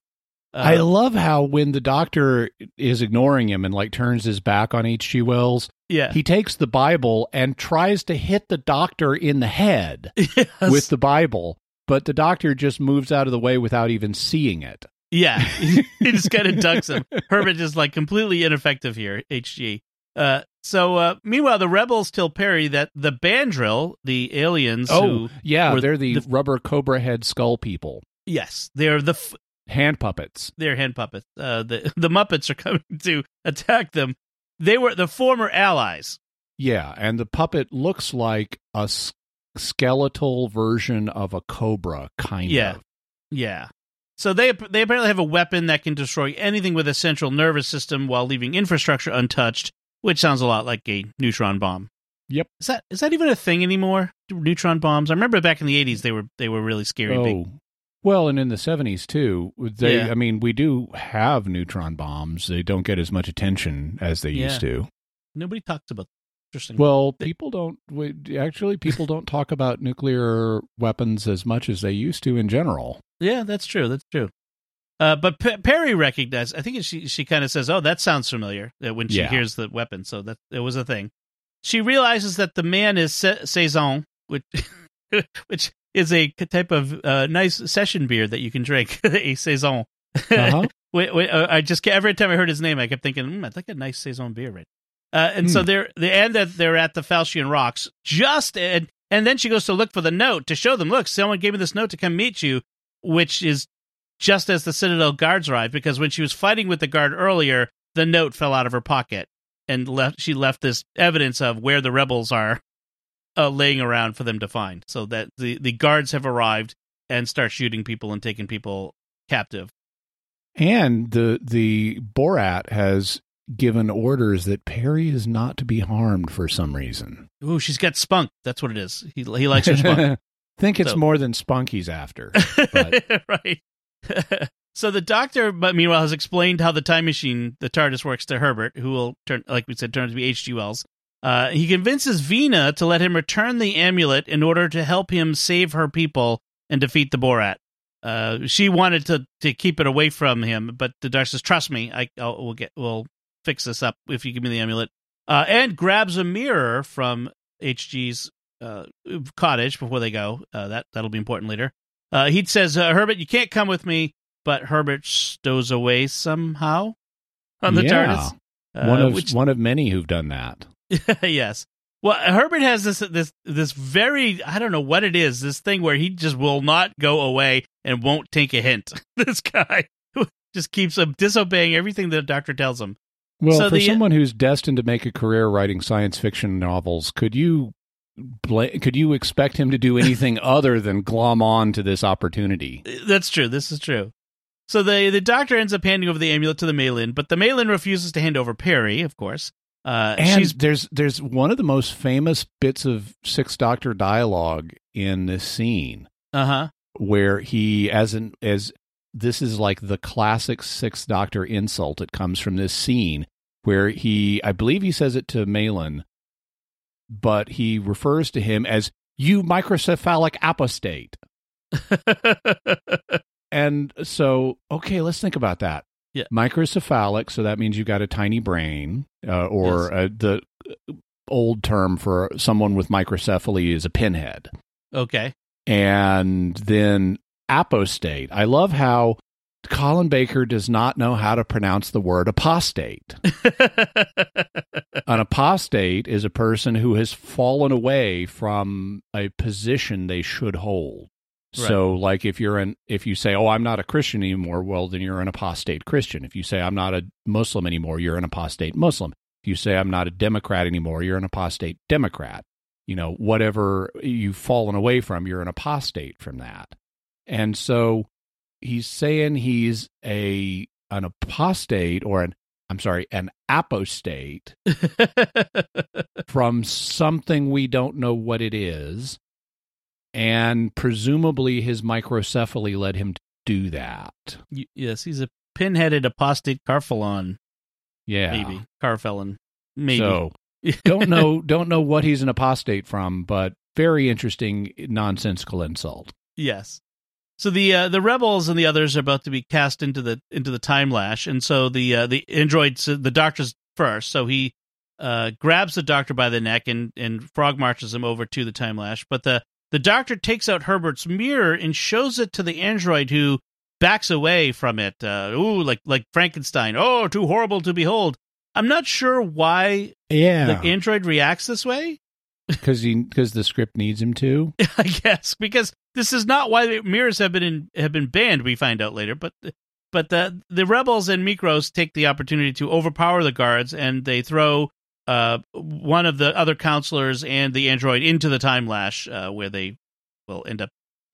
S1: Uh,
S9: I love how when the Doctor is ignoring him and like turns his back on H. G. Wells,
S1: yeah,
S9: he takes the Bible and tries to hit the Doctor in the head.
S1: Yes.
S9: with the Bible, but the doctor just moves out of the way without even seeing it.
S1: Yeah, he just kind of ducks him. Herbert is like completely ineffective here. HG. Uh, so uh, meanwhile, the rebels tell Peri that the Bandril, the aliens,
S9: Oh, yeah, they're the,
S1: the-
S9: rubber cobra head skull people,
S1: yes, they're the f-
S9: hand puppets.
S1: they're hand puppets. Uh, the the Muppets are coming to attack them. They were the former allies.
S9: Yeah, and the puppet looks like a s- skeletal version of a cobra, kind
S1: Yeah.
S9: of.
S1: Yeah. So they they apparently have a weapon that can destroy anything with a central nervous system while leaving infrastructure untouched, which sounds a lot like a neutron bomb.
S9: Yep.
S1: Is that is that even a thing anymore? Neutron bombs. I remember back in the eighties they were they were really scary.
S9: Oh,
S1: Big.
S9: well, and in the seventies too. They,
S1: Yeah.
S9: I mean, we do have neutron bombs. They don't get as much attention as they
S1: Yeah.
S9: used to.
S1: Nobody talks about. Interesting.
S9: Well, people don't. we- Actually, people don't talk about nuclear weapons as much as they used to in general.
S1: Yeah, that's true. That's true. Uh, but P- Peri recognized. I think she she kind of says, "Oh, that sounds familiar." uh, When she
S9: Yeah.
S1: hears the weapon, so that it was a thing. She realizes that the man is Sa- Saison, which which is a type of uh, nice session beer that you can drink, a saison.
S9: Uh-huh.
S1: wait, wait, uh, I just every time I heard his name, I kept thinking, mm, I'd like a nice saison beer, right? Uh, and so
S9: Hmm.
S1: they're they and that they're at the Falchian Rocks. Just and and then she goes to look for the note to show them, look, someone gave me this note to come meet you, which is just as the Citadel guards arrive. Because when she was fighting with the guard earlier, the note fell out of her pocket and left. She left this evidence of where the rebels are uh, laying around for them to find. So that the the guards have arrived and start shooting people and taking people captive.
S9: And the the Borad has given orders that Peri is not to be harmed for some reason.
S1: Ooh, she's got spunk. That's what it is. He he likes her spunk.
S9: think it's
S1: So-
S9: more than Spunky's after. But
S1: right. so the doctor, but meanwhile, has explained how the time machine, the TARDIS, works to Herbert, who will turn, like we said, turn to be H.G. Wells. Uh, he convinces Vena to let him return the amulet in order to help him save her people and defeat the Borad. Uh, she wanted to to keep it away from him, but the doctor says, "Trust me, I I'll, we'll get we'll fix this up if you give me the amulet." Uh, and grabs a mirror from HG's uh, cottage before they go. Uh, that that'll be important later. Uh, he says, uh, "Herbert, you can't come with me." But Herbert stows away somehow on the
S9: Yeah.
S1: TARDIS. Uh,
S9: one of
S1: which-
S9: one of many who've done that.
S1: yes. Well, Herbert has this this this very I don't know what it is this thing where he just will not go away and won't take a hint. this guy just keeps uh, disobeying everything the doctor tells him.
S9: Well,
S1: So
S9: for
S1: the-
S9: someone who's destined to make a career writing science fiction novels, could you could you expect him to do anything other than glom on to this opportunity?
S1: That's true. This is true. So the the doctor ends up handing over the amulet to the Maylin, but the Maylin refuses to hand over Peri, of course. Uh,
S9: And there's there's one of the most famous bits of Sixth Doctor dialogue in this scene
S1: uh huh.
S9: where he as an as this is like the classic Sixth Doctor insult. It comes from this scene where he I believe he says it to Maylin, but he refers to him as you microcephalic apostate. And so, okay, let's think about that.
S1: Yeah.
S9: Microcephalic, so that means you've got a tiny brain, uh, or
S1: Yes.
S9: uh, the old term for someone with microcephaly is a pinhead.
S1: okay.
S9: And then apostate. I love how Colin Baker does not know how to pronounce the word apostate. An apostate is a person who has fallen away from a position they should hold. So, like, if you're an if you say, "Oh, I'm not a Christian anymore," well, then you're an apostate Christian. If you say, "I'm not a Muslim anymore," you're an apostate Muslim. If you say, "I'm not a Democrat anymore," you're an apostate Democrat. You know, whatever you've fallen away from, you're an apostate from that. And so, he's saying he's a an apostate or an I'm sorry, an apostate from something we don't know what it is. And presumably his microcephaly led him to do that.
S1: Yes, he's a pinheaded apostate Karfelon,
S9: Yeah.
S1: maybe Karfelon, maybe.
S9: So don't know don't know what he's an apostate from, but very interesting nonsensical insult.
S1: Yes. So the uh, the rebels and the others are about to be cast into the into the time lash, and so the uh, the androids the doctor's first. So he uh, grabs the doctor by the neck and and frog marches him over to the time lash. But the the doctor takes out Herbert's mirror and shows it to the android, who backs away from it. Uh, ooh, like like Frankenstein. Oh, too horrible to behold. I'm not sure why
S9: Yeah.
S1: the android reacts this way.
S9: Because he because the script needs him to.
S1: I guess because this is not why the mirrors have been in, have been banned. We find out later, but but the the rebels and Mykros take the opportunity to overpower the guards, and they throw uh one of the other counselors and the android into the time lash, uh, where they will end up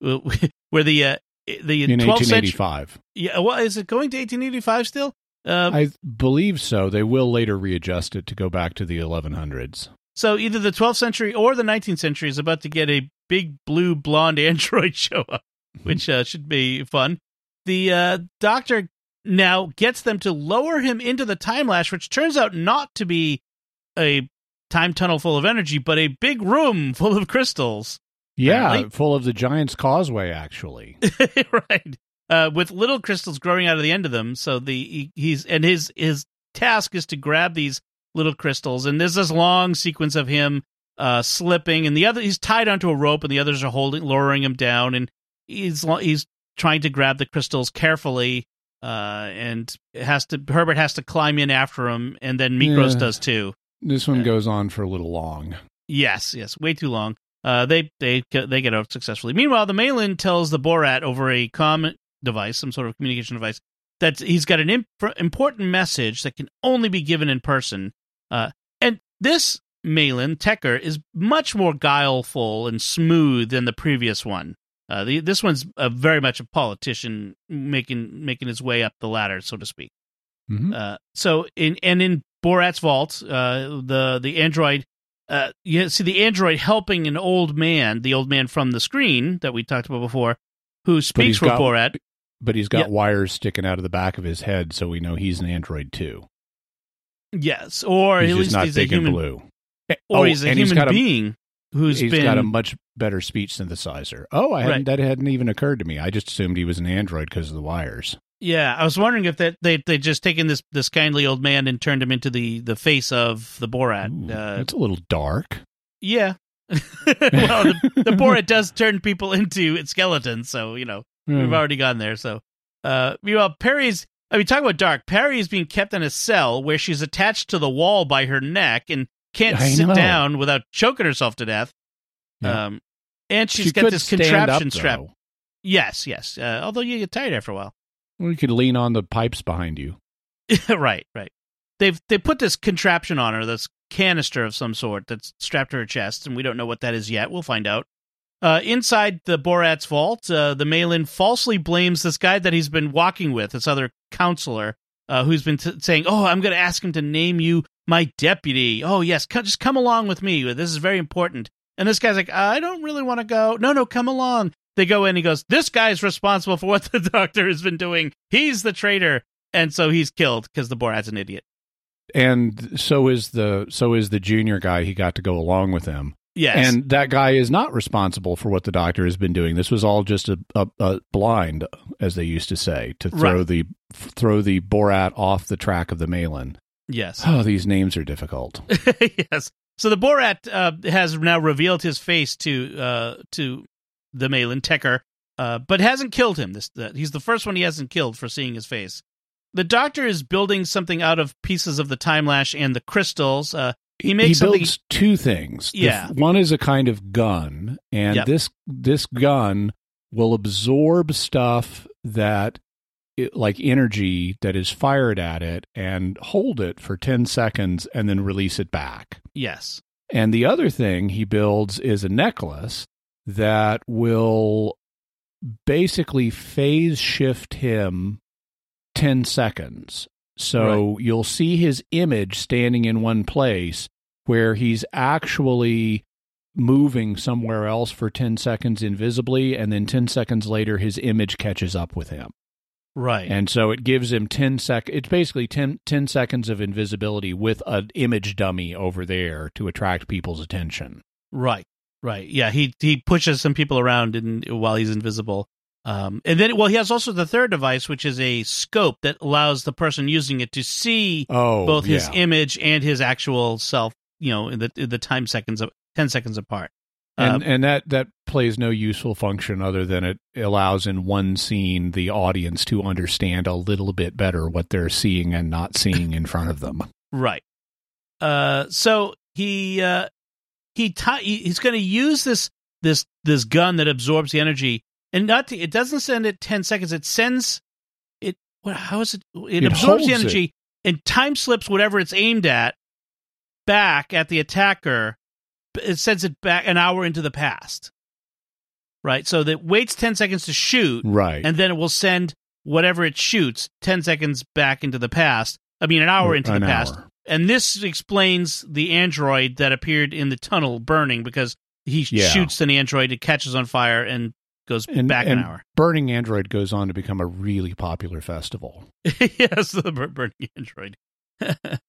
S1: where the uh, the
S9: In
S1: 12th century.
S9: 1885.
S1: Yeah, well, is it going to 1885 still? Uh,
S9: I believe so. They will later readjust it to go back to the 1100s.
S1: So either the 12th century or the 19th century is about to get a big blue blonde android show up, which uh, should be fun. The uh, doctor now gets them to lower him into the time lash, which turns out not to be a time tunnel full of energy, but a big room full of crystals.
S9: Yeah,
S1: Apparently.
S9: full of the Giant's Causeway, actually.
S1: right. Uh, with little crystals growing out of the end of them. So the he, he's and his his task is to grab these little crystals, and there's this long sequence of him uh, slipping, and the other he's tied onto a rope, and the others are holding, lowering him down, and he's he's trying to grab the crystals carefully, uh, and has to Herbert has to climb in after him, and then Mykros
S9: Yeah.
S1: does too.
S9: This one goes on for a little long.
S1: Yes, yes, way too long. Uh, they they they get out successfully. Meanwhile, the Maylin tells the Borad over a comm device, some sort of communication device, that he's got an imp- important message that can only be given in person. Uh, and this Maylin Tekker is much more guileful and smooth than the previous one. Uh, the, this one's uh, very much a politician making making his way up the ladder, so to speak.
S9: Mhm.
S1: Uh, so in and in Borad's vault, uh, the the android, uh, you see the android helping an old man, the old man from the screen that we talked about before, who speaks for
S9: got-
S1: Borad.
S9: But he's got wires sticking out of the back of his head, so we know he's an android too.
S1: Yes, or
S9: he's
S1: at
S9: just
S1: least
S9: not
S1: he's a
S9: big and
S1: human,
S9: blue.
S1: or
S9: Oh,
S1: he's a
S9: and he's
S1: human
S9: got a-
S1: being who's
S9: He's
S1: been
S9: got a much better speech synthesizer. Oh, I hadn't,
S1: Right.
S9: that hadn't even occurred to me. I just assumed he was an android because of the wires.
S1: Yeah, I was wondering if that they they just taken this this kindly old man and turned him into the the face of the Borad.
S9: Ooh,
S1: Uh,
S9: that's a little dark.
S1: yeah. well, the, the Borad does turn people into skeletons, so you know we've
S9: Hmm.
S1: already gone there. So, uh, meanwhile, Peri's. I mean, talk about dark. Peri is being kept in a cell where she's attached to the wall by her neck and can't
S9: I
S1: sit
S9: know.
S1: down without choking herself to death.
S9: Yeah.
S1: Um, and she's
S9: She
S1: got this contraption
S9: up,
S1: strap.
S9: though.
S1: Yes, yes. Uh, although you get tired after a while.
S9: Well, you could lean on the pipes behind you.
S1: right, right. They've they put this contraption on her, this canister of some sort that's strapped to her chest, and we don't know what that is yet. We'll find out. Uh, inside the Borad's vault, uh, the Maylin falsely blames this guy that he's been walking with, this other counselor, uh, who's been t- saying, "Oh, I'm going to ask him to name you my deputy. Oh, yes, co- just come along with me. This is very important." And this guy's like, "I don't really want to go. No, no, come along." They go in. He goes, "This guy's responsible for what the doctor has been doing. He's the traitor." And so he's killed because the Borad's an idiot.
S9: And so is the so is the junior guy. He got to go along with him.
S1: Yes.
S9: And that guy is not responsible for what the doctor has been doing. This was all just a, a, a blind, as they used to say, to throw
S1: Right.
S9: the throw the Borad off the track of the Maylin.
S1: yes.
S9: Oh, these names are difficult.
S1: yes. So the Borad uh, has now revealed his face to uh, to the Maylin Tekker, uh, but hasn't killed him. This uh, he's the first one he hasn't killed for seeing his face. The Doctor is building something out of pieces of the time lash and the crystals. He makes
S9: he builds two things. The
S1: Yeah.
S9: one is a kind of gun, and
S1: Yep.
S9: this this gun will absorb stuff that, it, like energy that is fired at it, and hold it for ten seconds, and then release it back.
S1: Yes.
S9: And the other thing he builds is a necklace that will basically phase shift him 10 seconds. So you'll see his image standing in one place where he's actually moving somewhere else for 10 seconds invisibly. And then 10 seconds later, his image catches up with him.
S1: Right.
S9: And so it gives him 10 sec it's basically 10, 10 seconds of invisibility with an image dummy over there to attract people's attention.
S1: Right, right. Yeah, he he pushes some people around in, while he's invisible. Um, and then, well, he has also the third device, which is a scope that allows the person using it to see
S9: Oh,
S1: both his image and his actual self. You know, in the in the time seconds of ten seconds apart.
S9: and
S1: Uh,
S9: and that that plays no useful function other than it allows in one scene the audience to understand a little bit better what they're seeing and not seeing in front of them.
S1: Right. Uh, so he uh, he he- he's going to use this this this gun that absorbs the energy, and not to, it doesn't send it ten seconds. It sends it. What? How is it? It,
S9: It
S1: absorbs the energy and time slips whatever it's aimed at back at the attacker. It sends it back an hour into the past. Right. So that waits ten seconds to shoot,
S9: Right.
S1: and then it will send whatever it shoots 10 seconds back into the past. I mean, an hour into
S9: An
S1: the past.
S9: hour.
S1: And this explains the android that appeared in the tunnel burning because he
S9: Yeah.
S1: shoots an android, it catches on fire, and goes
S9: and,
S1: back
S9: and
S1: an hour.
S9: Burning Android goes on to become a really popular festival.
S1: yes, the burning android.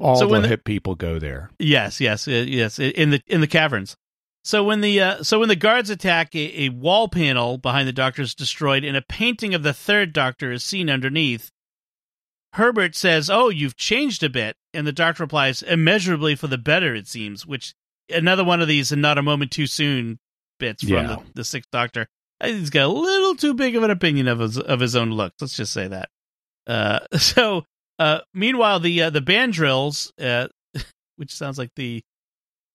S9: All
S1: So
S9: the
S1: when the-
S9: hip people go there.
S1: Yes, yes, uh, yes. In the in the caverns. So when the uh, so when the guards attack, a, a wall panel behind the Doctor is destroyed, and a painting of the third Doctor is seen underneath. Herbert says, "Oh, you've changed a bit," and the Doctor replies, "Immeasurably for the better, it seems." Which another one of these and not a moment too soon bits from
S9: Yeah.
S1: the, the Sixth Doctor. He's got a little too big of an opinion of his of his own looks. Let's just say that. Uh, so, uh, meanwhile, the uh, the band drills, uh, which sounds like the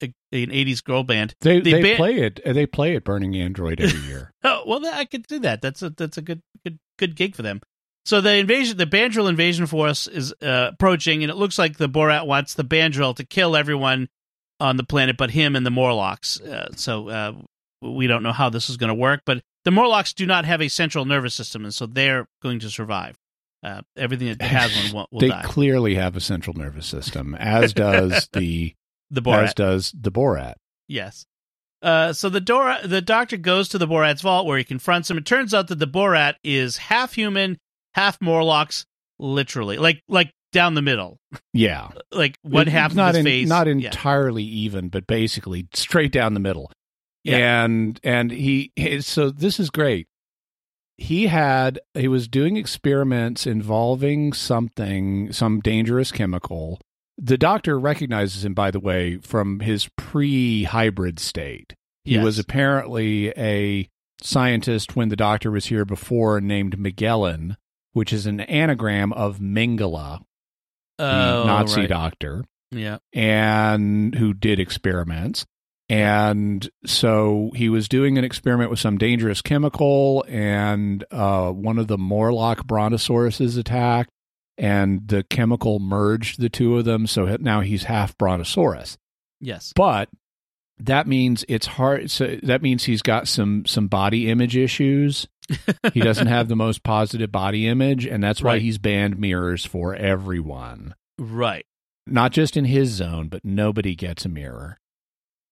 S1: an '80s girl band.
S9: They
S1: the
S9: they play it. They play at Burning Android every year.
S1: Oh well, I could do that. That's a that's a good good good gig for them. So the invasion, the Bandril invasion force is uh, approaching, and it looks like the Borad wants the Bandril to kill everyone on the planet, but him and the Morlocks. Uh, so uh, we don't know how this is going to work, but the Morlocks do not have a central nervous system, and so they're going to survive. Uh, everything that has one will, will
S9: they
S1: die.
S9: clearly have a central nervous system, as does the
S1: the Borad.
S9: as does the Borad.
S1: Yes. Uh, so the Dora, the doctor goes to the Borad's vault where he confronts him. It turns out that the Borad is half human, half Morlocks, literally, like like down the middle,
S9: Yeah,
S1: like one half
S9: not
S1: of his
S9: in-
S1: face.
S9: not
S1: Yeah.
S9: entirely even, but basically straight down the middle.
S1: Yeah.
S9: And and he so this is great. He had he was doing experiments involving something some dangerous chemical. The doctor recognizes him by the way from his pre-hybrid state. He
S1: Yes.
S9: was apparently a scientist when the doctor was here before named Megelen, which is an anagram of Mengele, the
S1: Oh,
S9: Nazi
S1: right.
S9: doctor
S1: Yeah.
S9: and who did experiments. And so he was doing an experiment with some dangerous chemical, and uh, one of the Morlock brontosauruses attacked, and the chemical merged the two of them. So now he's half brontosaurus.
S1: Yes.
S9: But that means it's hard. So that means he's got some some body image issues. he doesn't have the most positive body image, and that's why
S1: Right.
S9: he's banned mirrors for everyone
S1: Right.
S9: not just in his zone, but nobody gets a mirror.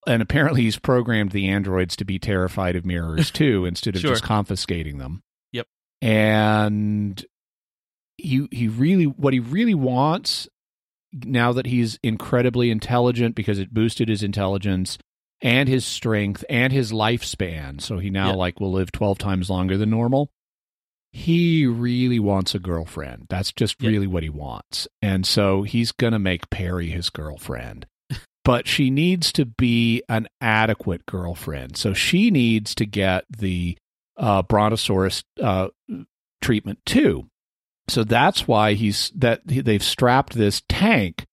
S9: And apparently, he's programmed the androids to be terrified of mirrors too, instead of
S1: Sure.
S9: just confiscating them.
S1: Yep.
S9: And he he really what he really wants now that he's incredibly intelligent because it boosted his intelligence and his strength and his lifespan, so he now
S1: Yep.
S9: like will live twelve times longer than normal. He really wants a girlfriend. That's just
S1: Yep.
S9: really what he wants. And so he's going to make Peri his girlfriend. But she needs to be an adequate girlfriend. So she needs to get the uh, Brontosaurus uh, treatment too. So that's why he's that they've strapped this tank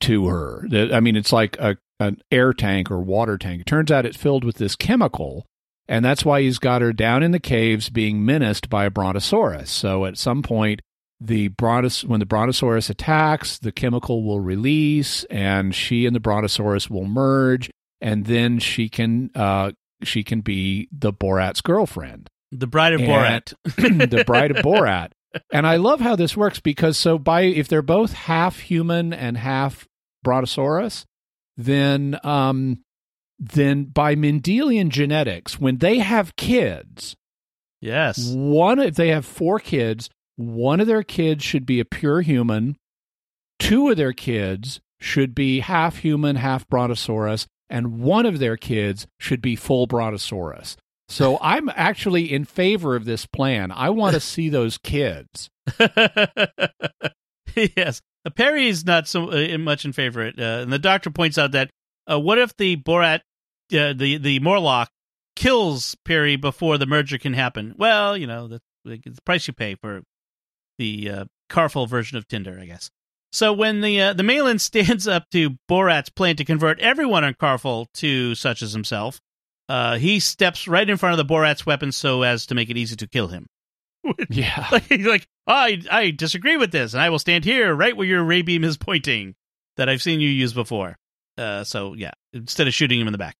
S9: to her. I mean, it's like a an air tank or water tank. It turns out it's filled with this chemical, and that's why he's got her down in the caves being menaced by a Brontosaurus. So at some point, the Brontos when the Brontosaurus attacks, the chemical will release, and she and the Brontosaurus will merge, and then she can uh, she can be the Borad's girlfriend
S1: The Bride of
S9: And-
S1: Borad.
S9: the bride of Borad. And I love how this works because so by if they're both half human and half Brontosaurus, then um then by Mendelian genetics, when they have kids,
S1: yes.
S9: one if they have four kids, one of their kids should be a pure human, two of their kids should be half human, half Brontosaurus, and one of their kids should be full Brontosaurus. So I'm actually in favor of this plan. I want to see those kids.
S1: yes. Uh, Peri is not so uh, much in favor. of it, Uh, and the doctor points out that uh, what if the Borad, uh, the the Morlock, kills Peri before the merger can happen? Well, you know, that's the price you pay for the uh, Karfel version of Tinder, I guess. So when the uh, the Maylin stands up to Borad's plan to convert everyone on Karfel to such as himself, uh, he steps right in front of the Borad's weapon so as to make it easy to kill him.
S9: Yeah.
S1: like, he's like I I disagree with this, and I will stand here right where your ray beam is pointing that I've seen you use before. Uh, so yeah, instead of shooting him in the back,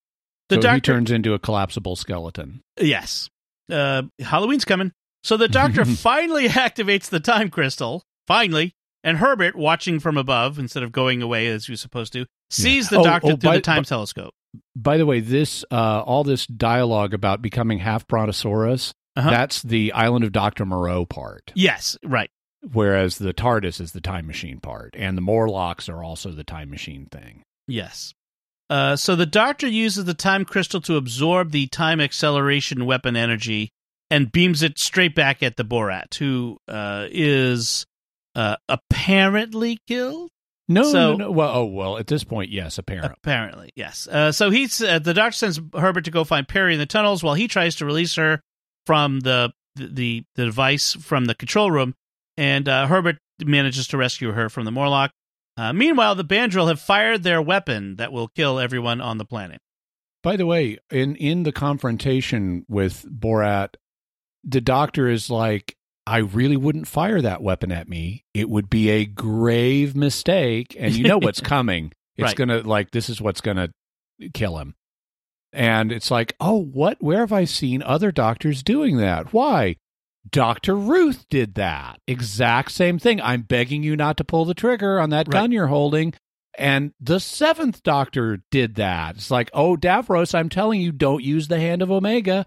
S1: the
S9: so he turns into a collapsible skeleton.
S1: yes, uh, Halloween's coming. So the doctor finally activates the time crystal. Finally, and Herbert, watching from above instead of going away as he was supposed to, sees the
S9: Oh,
S1: doctor
S9: oh,
S1: through
S9: by-
S1: the time
S9: by-
S1: telescope.
S9: By the way, this uh, all this dialogue about becoming half Brontosaurus,
S1: Uh-huh.
S9: that's the Island of Dr. Moreau part.
S1: Yes, right.
S9: Whereas the TARDIS is the time machine part, and the Morlocks are also the time machine thing.
S1: Yes. Uh, so the doctor uses the time crystal to absorb the time acceleration weapon energy and beams it straight back at the Borad, who uh, is uh, apparently killed.
S9: No,
S1: So-
S9: no, no. Well, oh well. At this point, yes, apparently.
S1: Apparently, yes. Uh, so he's uh, the doctor sends Herbert to go find Peri in the tunnels while he tries to release her from the the the device from the control room, and uh, Herbert manages to rescue her from the Morlock. Uh, meanwhile, the Bandril have fired their weapon that will kill everyone on the planet.
S9: By the way, in in the confrontation with Borad, the doctor is like, "I really wouldn't fire that weapon at me. It would be a grave mistake, and you know what's coming. It's
S1: Right.
S9: gonna like this is what's gonna kill him." And it's like, "Oh, what? Where have I seen other doctors doing that? Why?" Dr. Ruth did that. Exact same thing. I'm begging you not to pull the trigger on that
S1: Right.
S9: gun you're holding. And the seventh doctor did that. It's like, oh, Davros, I'm telling you, don't use the hand of Omega.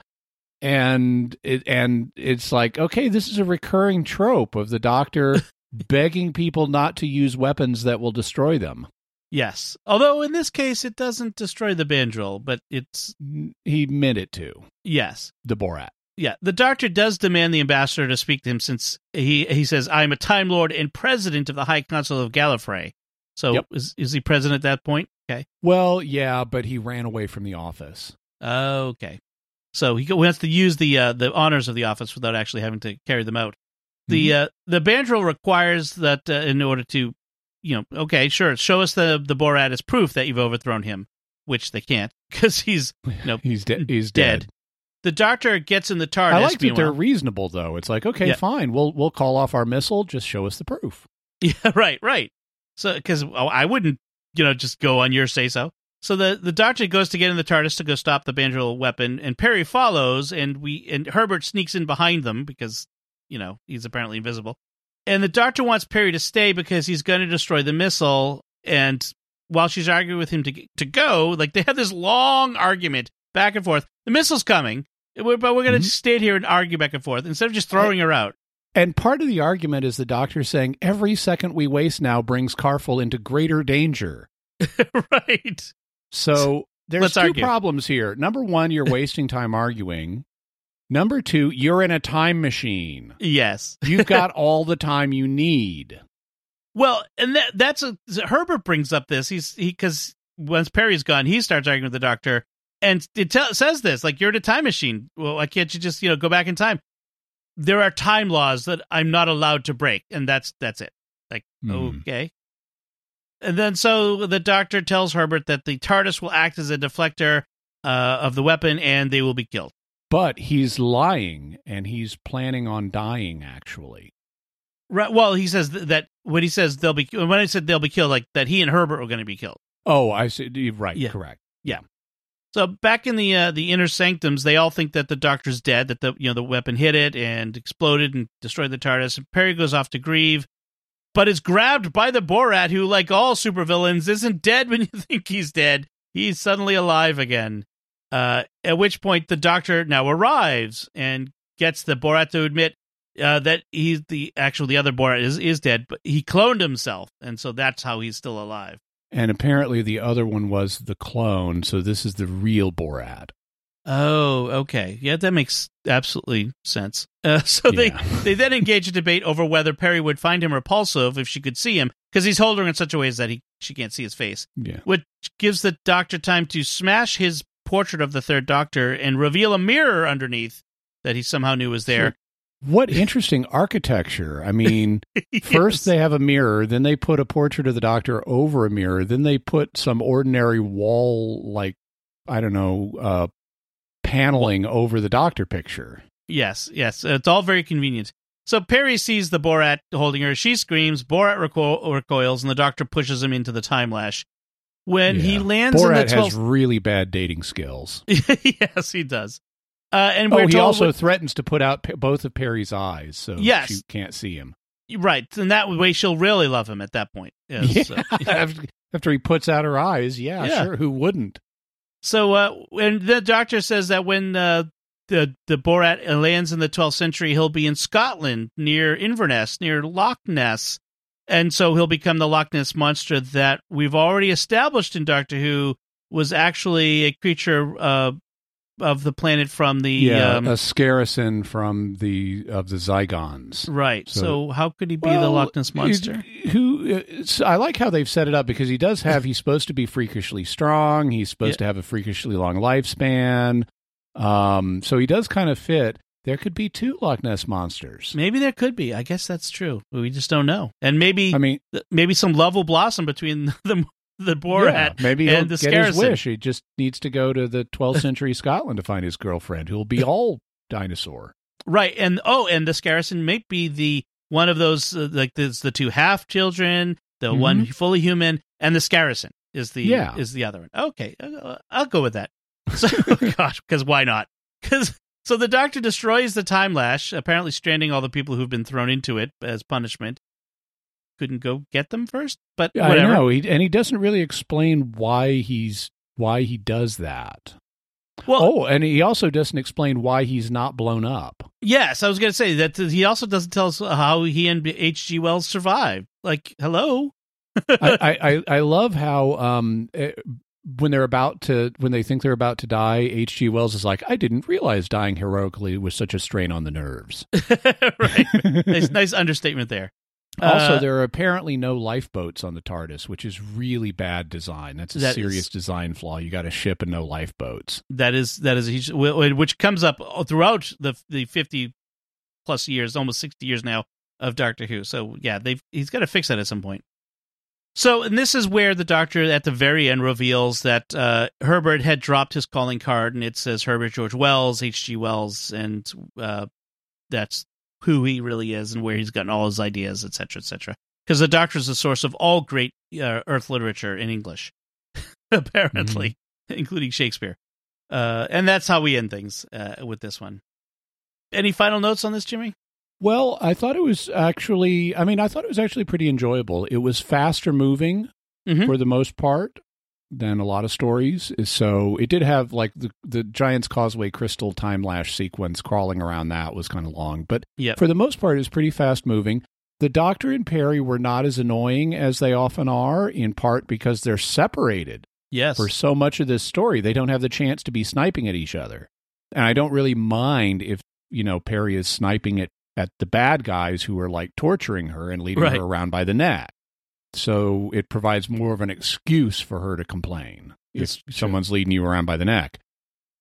S9: And it and it's like, okay, this is a recurring trope of the doctor begging people not to use weapons that will destroy them.
S1: Yes, although in this case it doesn't destroy the Bandril, but it's
S9: He meant it to,
S1: yes,
S9: the Borad.
S1: yeah. The Doctor does demand the ambassador to speak to him since he he says, "I am a Time Lord and president of the High Council of Gallifrey." So
S9: Yep.
S1: is is he president at that point? Okay.
S9: Well, yeah, but he ran away from the office.
S1: Okay. So he wants to use the uh, the honors of the office without actually having to carry them out. The uh, the Bandril requires that uh, in order to, you know, okay, sure, show us the the Borad as proof that you've overthrown him, which they can't because he's no
S9: He's dead. He's
S1: dead.
S9: dead.
S1: The Doctor gets in the TARDIS.
S9: I like that they're reasonable, though. It's like, okay,
S1: Yeah.
S9: fine, we'll we'll call off our missile. Just show us the proof.
S1: Yeah, right, right. So, because I wouldn't, you know, just go on your say so. So the the Doctor goes to get in the TARDIS to go stop the Bandril weapon, and Peri follows, and we and Herbert sneaks in behind them because you know he's apparently invisible. And the Doctor wants Peri to stay because he's going to destroy the missile. And while she's arguing with him to to go, like they have this long argument back and forth. The missile's coming, but we're going to
S9: Mhm.
S1: stay here and argue back and forth instead of just throwing her out.
S9: And part of the argument is the doctor saying every second we waste now brings Karfel into greater danger.
S1: right.
S9: So there's
S1: Let's
S9: two
S1: argue.
S9: problems here. Number one, you're wasting time arguing. Number two, you're in a time machine.
S1: Yes.
S9: You've got all the time you need.
S1: Well, and that that's a Herbert brings up this. He's he because once Peri's gone, he starts arguing with the doctor, and it tell says this like you're in a time machine. Well, why can't you just you know go back in time? There are time laws that I'm not allowed to break, and that's that's it. Like
S9: Hmm.
S1: okay. And then so the doctor tells Herbert that the TARDIS will act as a deflector uh, of the weapon, and they will be killed.
S9: But he's lying and he's planning on dying, actually.
S1: Right. Well, he says th- that when he says they'll be when I said they'll be killed, like that he and Herbert are going to be killed.
S9: Oh, I see. Right,
S1: Yeah.
S9: correct. Yeah.
S1: So back in the uh, the inner sanctums, they all think that the doctor's dead, that the you know the weapon hit it and exploded and destroyed the TARDIS. And Peri goes off to grieve, but is grabbed by the Borad, who, like all supervillains, isn't dead when you think he's dead. He's suddenly alive again. Uh, at which point, the Doctor now arrives and gets the Borad to admit uh, that he's the actual the other Borad is is dead, but he cloned himself, and so that's how he's still alive.
S9: And apparently the other one was the clone, so this is the real Borad.
S1: Oh, okay. Yeah, that makes absolutely sense. Uh, so they,
S9: Yeah.
S1: they then engage a debate over whether Peri would find him repulsive if she could see him, because he's holding her in such a way as that he she can't see his face,
S9: Yeah.
S1: which gives the Doctor time to smash his portrait of the Third Doctor and reveal a mirror underneath that he somehow knew was there.
S9: What interesting architecture. I mean, first they have a mirror, then they put a portrait of the doctor over a mirror, then they put some ordinary wall like I don't know, uh paneling over the doctor picture.
S1: Yes, yes. It's all very convenient. So Peri sees the Borad holding her. She screams. Borad reco- recoils, and the Doctor pushes him into the time lash. When he
S9: Yeah.
S1: lands in
S9: Borad
S1: the 12th
S9: has really bad dating skills.
S1: yes, he does. Uh, and
S9: Oh, he also
S1: with-
S9: threatens to put out p- both of Peri's eyes, so
S1: Yes.
S9: she can't see him.
S1: right, and that way she'll really love him at that point. Yes.
S9: Yeah. after, after he puts out her eyes, yeah,
S1: Yeah.
S9: sure, who wouldn't?
S1: So, uh, when the doctor says that when uh, the the Borad lands in the 12th century, he'll be in Scotland near Inverness, near Loch Ness, and so he'll become the Loch Ness monster that we've already established in Doctor Who was actually a creature uh, of the planet from the
S9: yeah,
S1: um,
S9: a Skarasen from the of the Zygons.
S1: right. So,
S9: so-
S1: how could he be
S9: Well,
S1: the Loch Ness monster?
S9: Who? I like how they've set it up because he does have. He's supposed to be freakishly strong. He's supposed to have a freakishly long lifespan. Um, so he does kind of fit. There could be two Loch Ness monsters.
S1: Maybe there could be. I guess that's true. We just don't know. And maybe
S9: I mean,
S1: maybe some love will blossom between the the Borad
S9: yeah, maybe he'll
S1: and the
S9: get his wish. He just needs to go to the 12th century Scotland to find his girlfriend, who will be all dinosaur.
S1: Right, and oh, and the Skarasen may be the one of those uh, like there's the two half children, the one fully human, and the Skarasen is the
S9: Mm-hmm. Yeah.
S1: is the other one. Okay, uh, I'll go with that. So, gosh, because why not? Because so the Doctor destroys the time lash, apparently stranding all the people who've been thrown into it as punishment. Couldn't go get them first, but
S9: I
S1: whatever.
S9: know, he, and he doesn't really explain why he's why he does that.
S1: Well,
S9: oh, and he also doesn't explain why he's not blown up.
S1: Yes, I was going to say that he also doesn't tell us how he and H.G. Wells survived. Like, hello.
S9: I, I, I I love how um eh, when they're about to when they think they're about to die, H.G. Wells is like, I didn't realize dying heroically was such a strain on the nerves.
S1: right. nice, nice understatement there.
S9: Also,
S1: Uh,
S9: there are apparently no lifeboats on the TARDIS, which is really bad design. That's a
S1: That
S9: serious
S1: is-
S9: design flaw. You got a ship and no lifeboats.
S1: that is that is huge, which comes up throughout the the fifty plus years, almost sixty years now of Doctor Who. So yeah, they've he's got to fix that at some point. So and this is where the Doctor at the very end reveals that uh, Herbert had dropped his calling card, and it says Herbert George Wells, H. G. Wells, and uh, that's who he really is and where he's gotten all his ideas, etc., etc. Because the Doctor is the source of all great uh, Earth literature in English, apparently, including Shakespeare. Uh, and that's how we end things uh, with this one. Any final notes on this, Jimmy?
S9: Well, I thought it was actually. I mean, I thought it was actually pretty enjoyable. It was faster moving
S1: Mhm.
S9: for the most part than a lot of stories. So it did have like the the Giant's Causeway crystal time lash sequence crawling around that was kind of long, but
S1: Yep.
S9: for the most part, it's pretty fast moving. The Doctor and Peri were not as annoying as they often are, in part because they're separated
S1: Yes.
S9: for so much of this story. They don't have the chance to be sniping at each other. And I don't really mind if, you know, Peri is sniping at, at the bad guys who are like torturing her and leading
S1: Right.
S9: her around by the neck. So it provides more of an excuse for her to complain
S1: it's
S9: if
S1: true.
S9: someone's leading you around by the neck.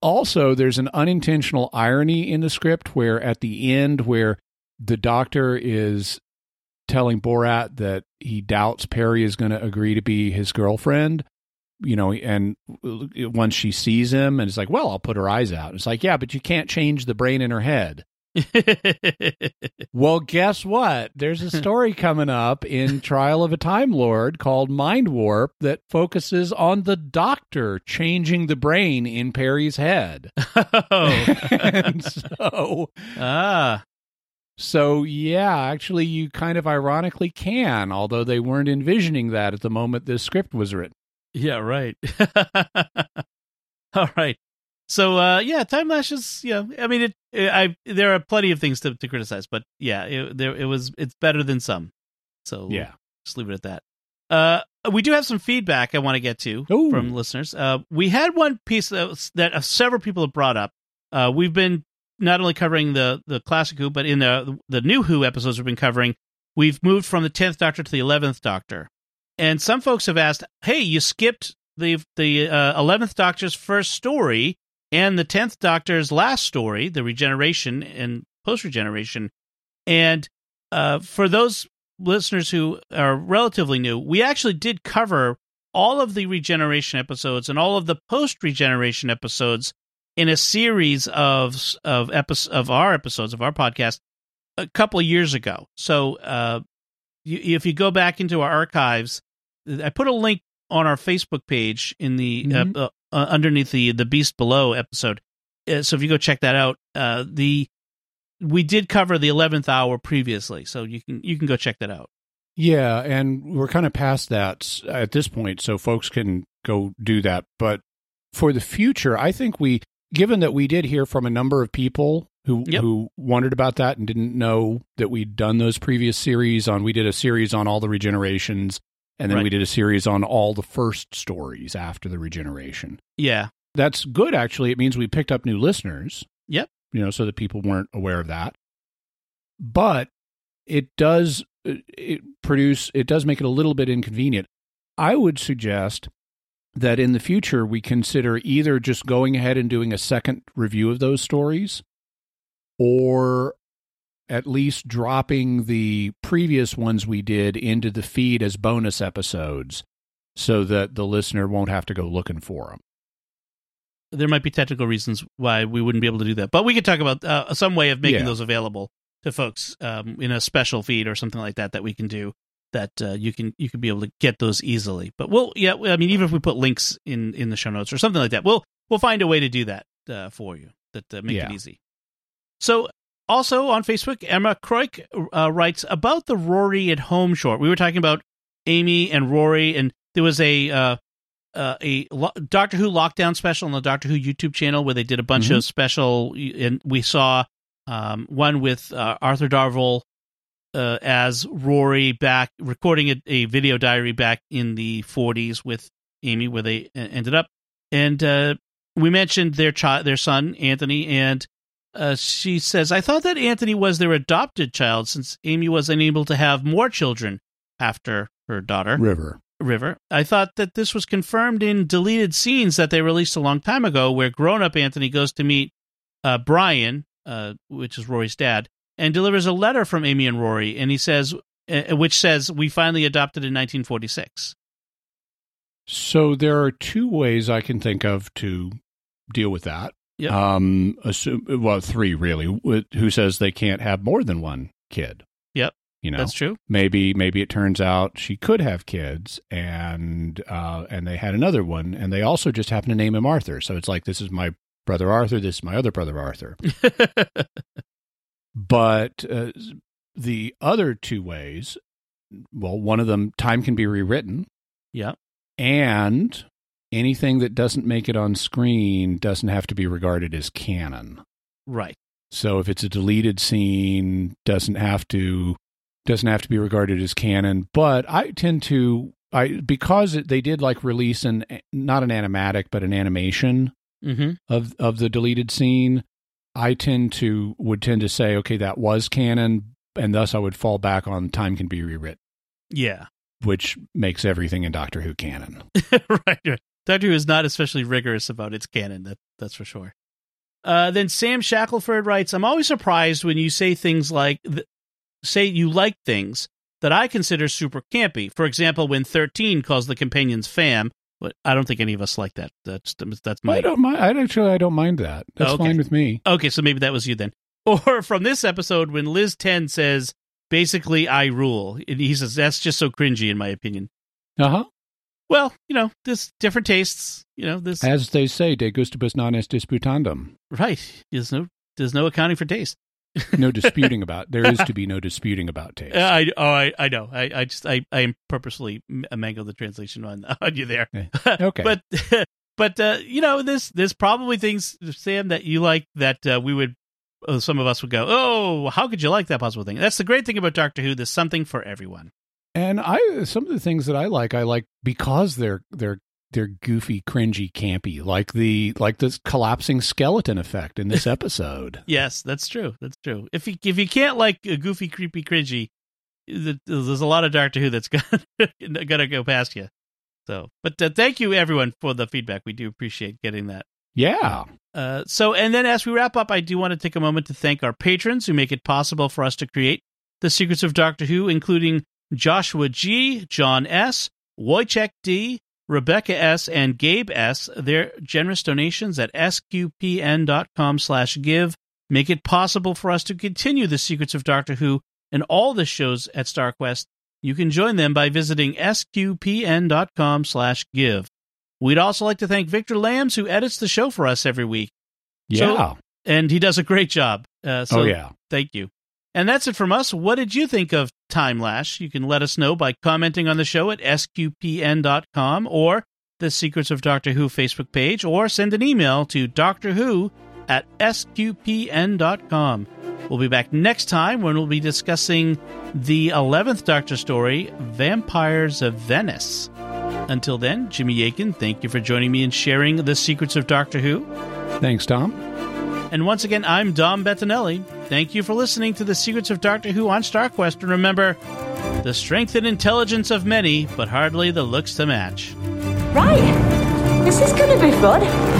S9: Also, there's an unintentional irony in the script where at the end where the doctor is telling Borad that he doubts Peri is going to agree to be his girlfriend, you know, and once she sees him and it's like, well, I'll put her eyes out. It's like, yeah, but you can't change the brain in her head. Well, guess what? There's a story coming up in Trial of a Time Lord called Mind Warp that focuses on the doctor changing the brain in Peri's head.
S1: oh.
S9: and so
S1: ah.
S9: so yeah, actually you kind of ironically can, although they weren't envisioning that at the moment this script was written.
S1: Yeah, right. All right. So uh yeah, Time Lash is yeah, I mean it, I there are plenty of things to, to criticize, but yeah, it, there it was it's better than some. So
S9: Yeah.
S1: just leave it at that. Uh we do have some feedback I want to get to
S9: Ooh.
S1: from listeners. Uh we had one piece that, was- that uh, several people have brought up. Uh we've been not only covering the the classic Who, but in the the new Who episodes we've been covering, we've moved from the 10th Doctor to the 11th Doctor. And some folks have asked, "Hey, you skipped the the uh, eleventh Doctor's first story and the tenth Doctor's last story, the regeneration and post regeneration." And uh, for those listeners who are relatively new, we actually did cover all of the regeneration episodes and all of the post regeneration episodes in a series of of episodes of our episodes of our podcast a couple of years ago. So uh, you, if you go back into our archives, I put a link on our Facebook page in the
S9: Mhm.
S1: uh, uh, underneath the the Beast Below episode. Uh, so if you go check that out, uh, the we did cover the eleventh hour previously, so you can you can go check that out.
S9: Yeah, and we're kind of past that at this point, so folks can go do that. But for the future, I think we, given that we did hear from a number of people who
S1: Yep.
S9: who wondered about that and didn't know that we'd done those previous series on, we did a series on all the regenerations, and then
S1: Right.
S9: we did a series on all the first stories after the regeneration.
S1: Yeah,
S9: that's good actually. It means we picked up new listeners.
S1: Yep.
S9: You know, so that people weren't aware of that. But it does uh, it produce it does make it a little bit inconvenient. I would suggest that in the future we consider either just going ahead and doing a second review of those stories or at least dropping the previous ones we did into the feed as bonus episodes so that the listener won't have to go looking for them.
S1: There might be technical reasons why we wouldn't be able to do that, but we could talk about uh, some way of making
S9: Yeah.
S1: those available to folks um, in a special feed or something like that that we can do that uh, you can you can be able to get those easily. But we'll yeah, I mean even if we put links in in the show notes or something like that, we'll we'll find a way to do that uh, for you that uh, make
S9: Yeah.
S1: it easy. So also on Facebook, Emma Kroik uh, writes about the Rory at home short. We were talking about Amy and Rory, and there was a uh, uh, a lo- Doctor Who lockdown special on the Doctor Who YouTube channel where they did a bunch
S9: Mhm.
S1: of special, and we saw um, one with uh, Arthur Darvill uh, as Rory back recording a, a video diary back in the 40s with Amy, where they uh, ended up, and uh, we mentioned their child, their son Anthony, and uh, she says, "I thought that Anthony was their adopted child since Amy was unable to have more children after her daughter."
S9: River.
S1: River. I thought that this was confirmed in deleted scenes that they released a long time ago, where grown-up Anthony goes to meet uh, Brian, uh, which is Rory's dad, and delivers a letter from Amy and Rory, and he says, uh, which says, "We finally adopted in 1946."
S9: So there are two ways I can think of to deal with that.
S1: Yep.
S9: Um, assume, well, three really. Who says they can't have more than one kid?
S1: Yep,
S9: You know,
S1: that's true.
S9: maybe maybe it turns out she could have kids, and uh, and they had another one, and they also just happen to name him Arthur. So it's like this is my brother Arthur, this is my other brother Arthur. But uh, the other two ways, well, one of them, time can be rewritten,
S1: yeah,
S9: and anything that doesn't make it on screen doesn't have to be regarded as canon.
S1: right.
S9: So if it's a deleted scene, doesn't have to doesn't have to be regarded as canon. But I tend to I because it, they did like release an not an animatic but an animation
S1: Mm-hmm.
S9: of of the deleted scene. I tend to would tend to say okay that was canon, and thus I would fall back on time can be rewritten,
S1: Yeah,
S9: which makes everything in Doctor Who canon.
S1: right, right. Doctor Who is not especially rigorous about its canon. That that's for sure. Uh, then Sam Shackelford writes, "I'm always surprised when you say things like, th- say you like things that I consider super campy. For example, when 13 calls the companions fam. But I don't think any of us like that. That's that's my
S9: I don't mind. I actually I don't mind that. That's
S1: Okay.
S9: fine with me.
S1: Okay, so maybe that was you then. Or from this episode when Liz 10 says, basically, I rule. And he says, that's just so cringy, in my opinion.
S9: Uh huh.
S1: Well, you know, there's different tastes. You know, this
S9: As they say, de gustibus non est disputandum.
S1: right. There's no there's no accounting for taste.
S9: No disputing about. There is to be no disputing about taste.
S1: Uh, I oh I, I know. I, I just I I purposely mangled the translation on on you there.
S9: Okay.
S1: but but uh, you know, there's there's probably things, Sam, that you like that uh, we would. Uh, some of us would go, "Oh, how could you like that possible thing?" That's the great thing about Doctor Who. There's something for everyone.
S9: And I some of the things that I like, I like because they're they're they're goofy, cringy, campy, like the like this collapsing skeleton effect in this episode.
S1: Yes, that's true. That's true. If you if you can't like a goofy, creepy, cringy, th- there's a lot of Doctor Who that's gonna gonna go past you. So, but uh, thank you everyone for the feedback. We do appreciate getting that.
S9: yeah.
S1: Uh, so, and then as we wrap up, I do want to take a moment to thank our patrons who make it possible for us to create the Secrets of Doctor Who, including Joshua G, John S, Wojciech D, Rebecca S, and Gabe S. Their generous donations at sqpn.com slash give make it possible for us to continue the Secrets of Doctor Who and all the shows at StarQuest. You can join them by visiting sqpn.com slash give. We'd also like to thank Victor Lambs, who edits the show for us every week. So-
S9: Yeah.
S1: And he does a great job. Uh, so
S9: oh yeah.
S1: thank you. And that's it from us. What did you think of Time Lash? You can let us know by commenting on the show at sqpn.com or the Secrets of Doctor Who Facebook page, or send an email to Doctor Who at sqpn.com. We'll be back next time when we'll be discussing the 11th Doctor story, Vampires of Venice. Until then, Jimmy Akin, thank you for joining me and sharing the secrets of Doctor Who.
S9: Thanks, Dom.
S1: And once again, I'm Dom Bettinelli. Thank you for listening to the secrets of Doctor Who on StarQuest. And remember, the strength and intelligence of many, but hardly the looks to match.
S8: Right. This is to be fun.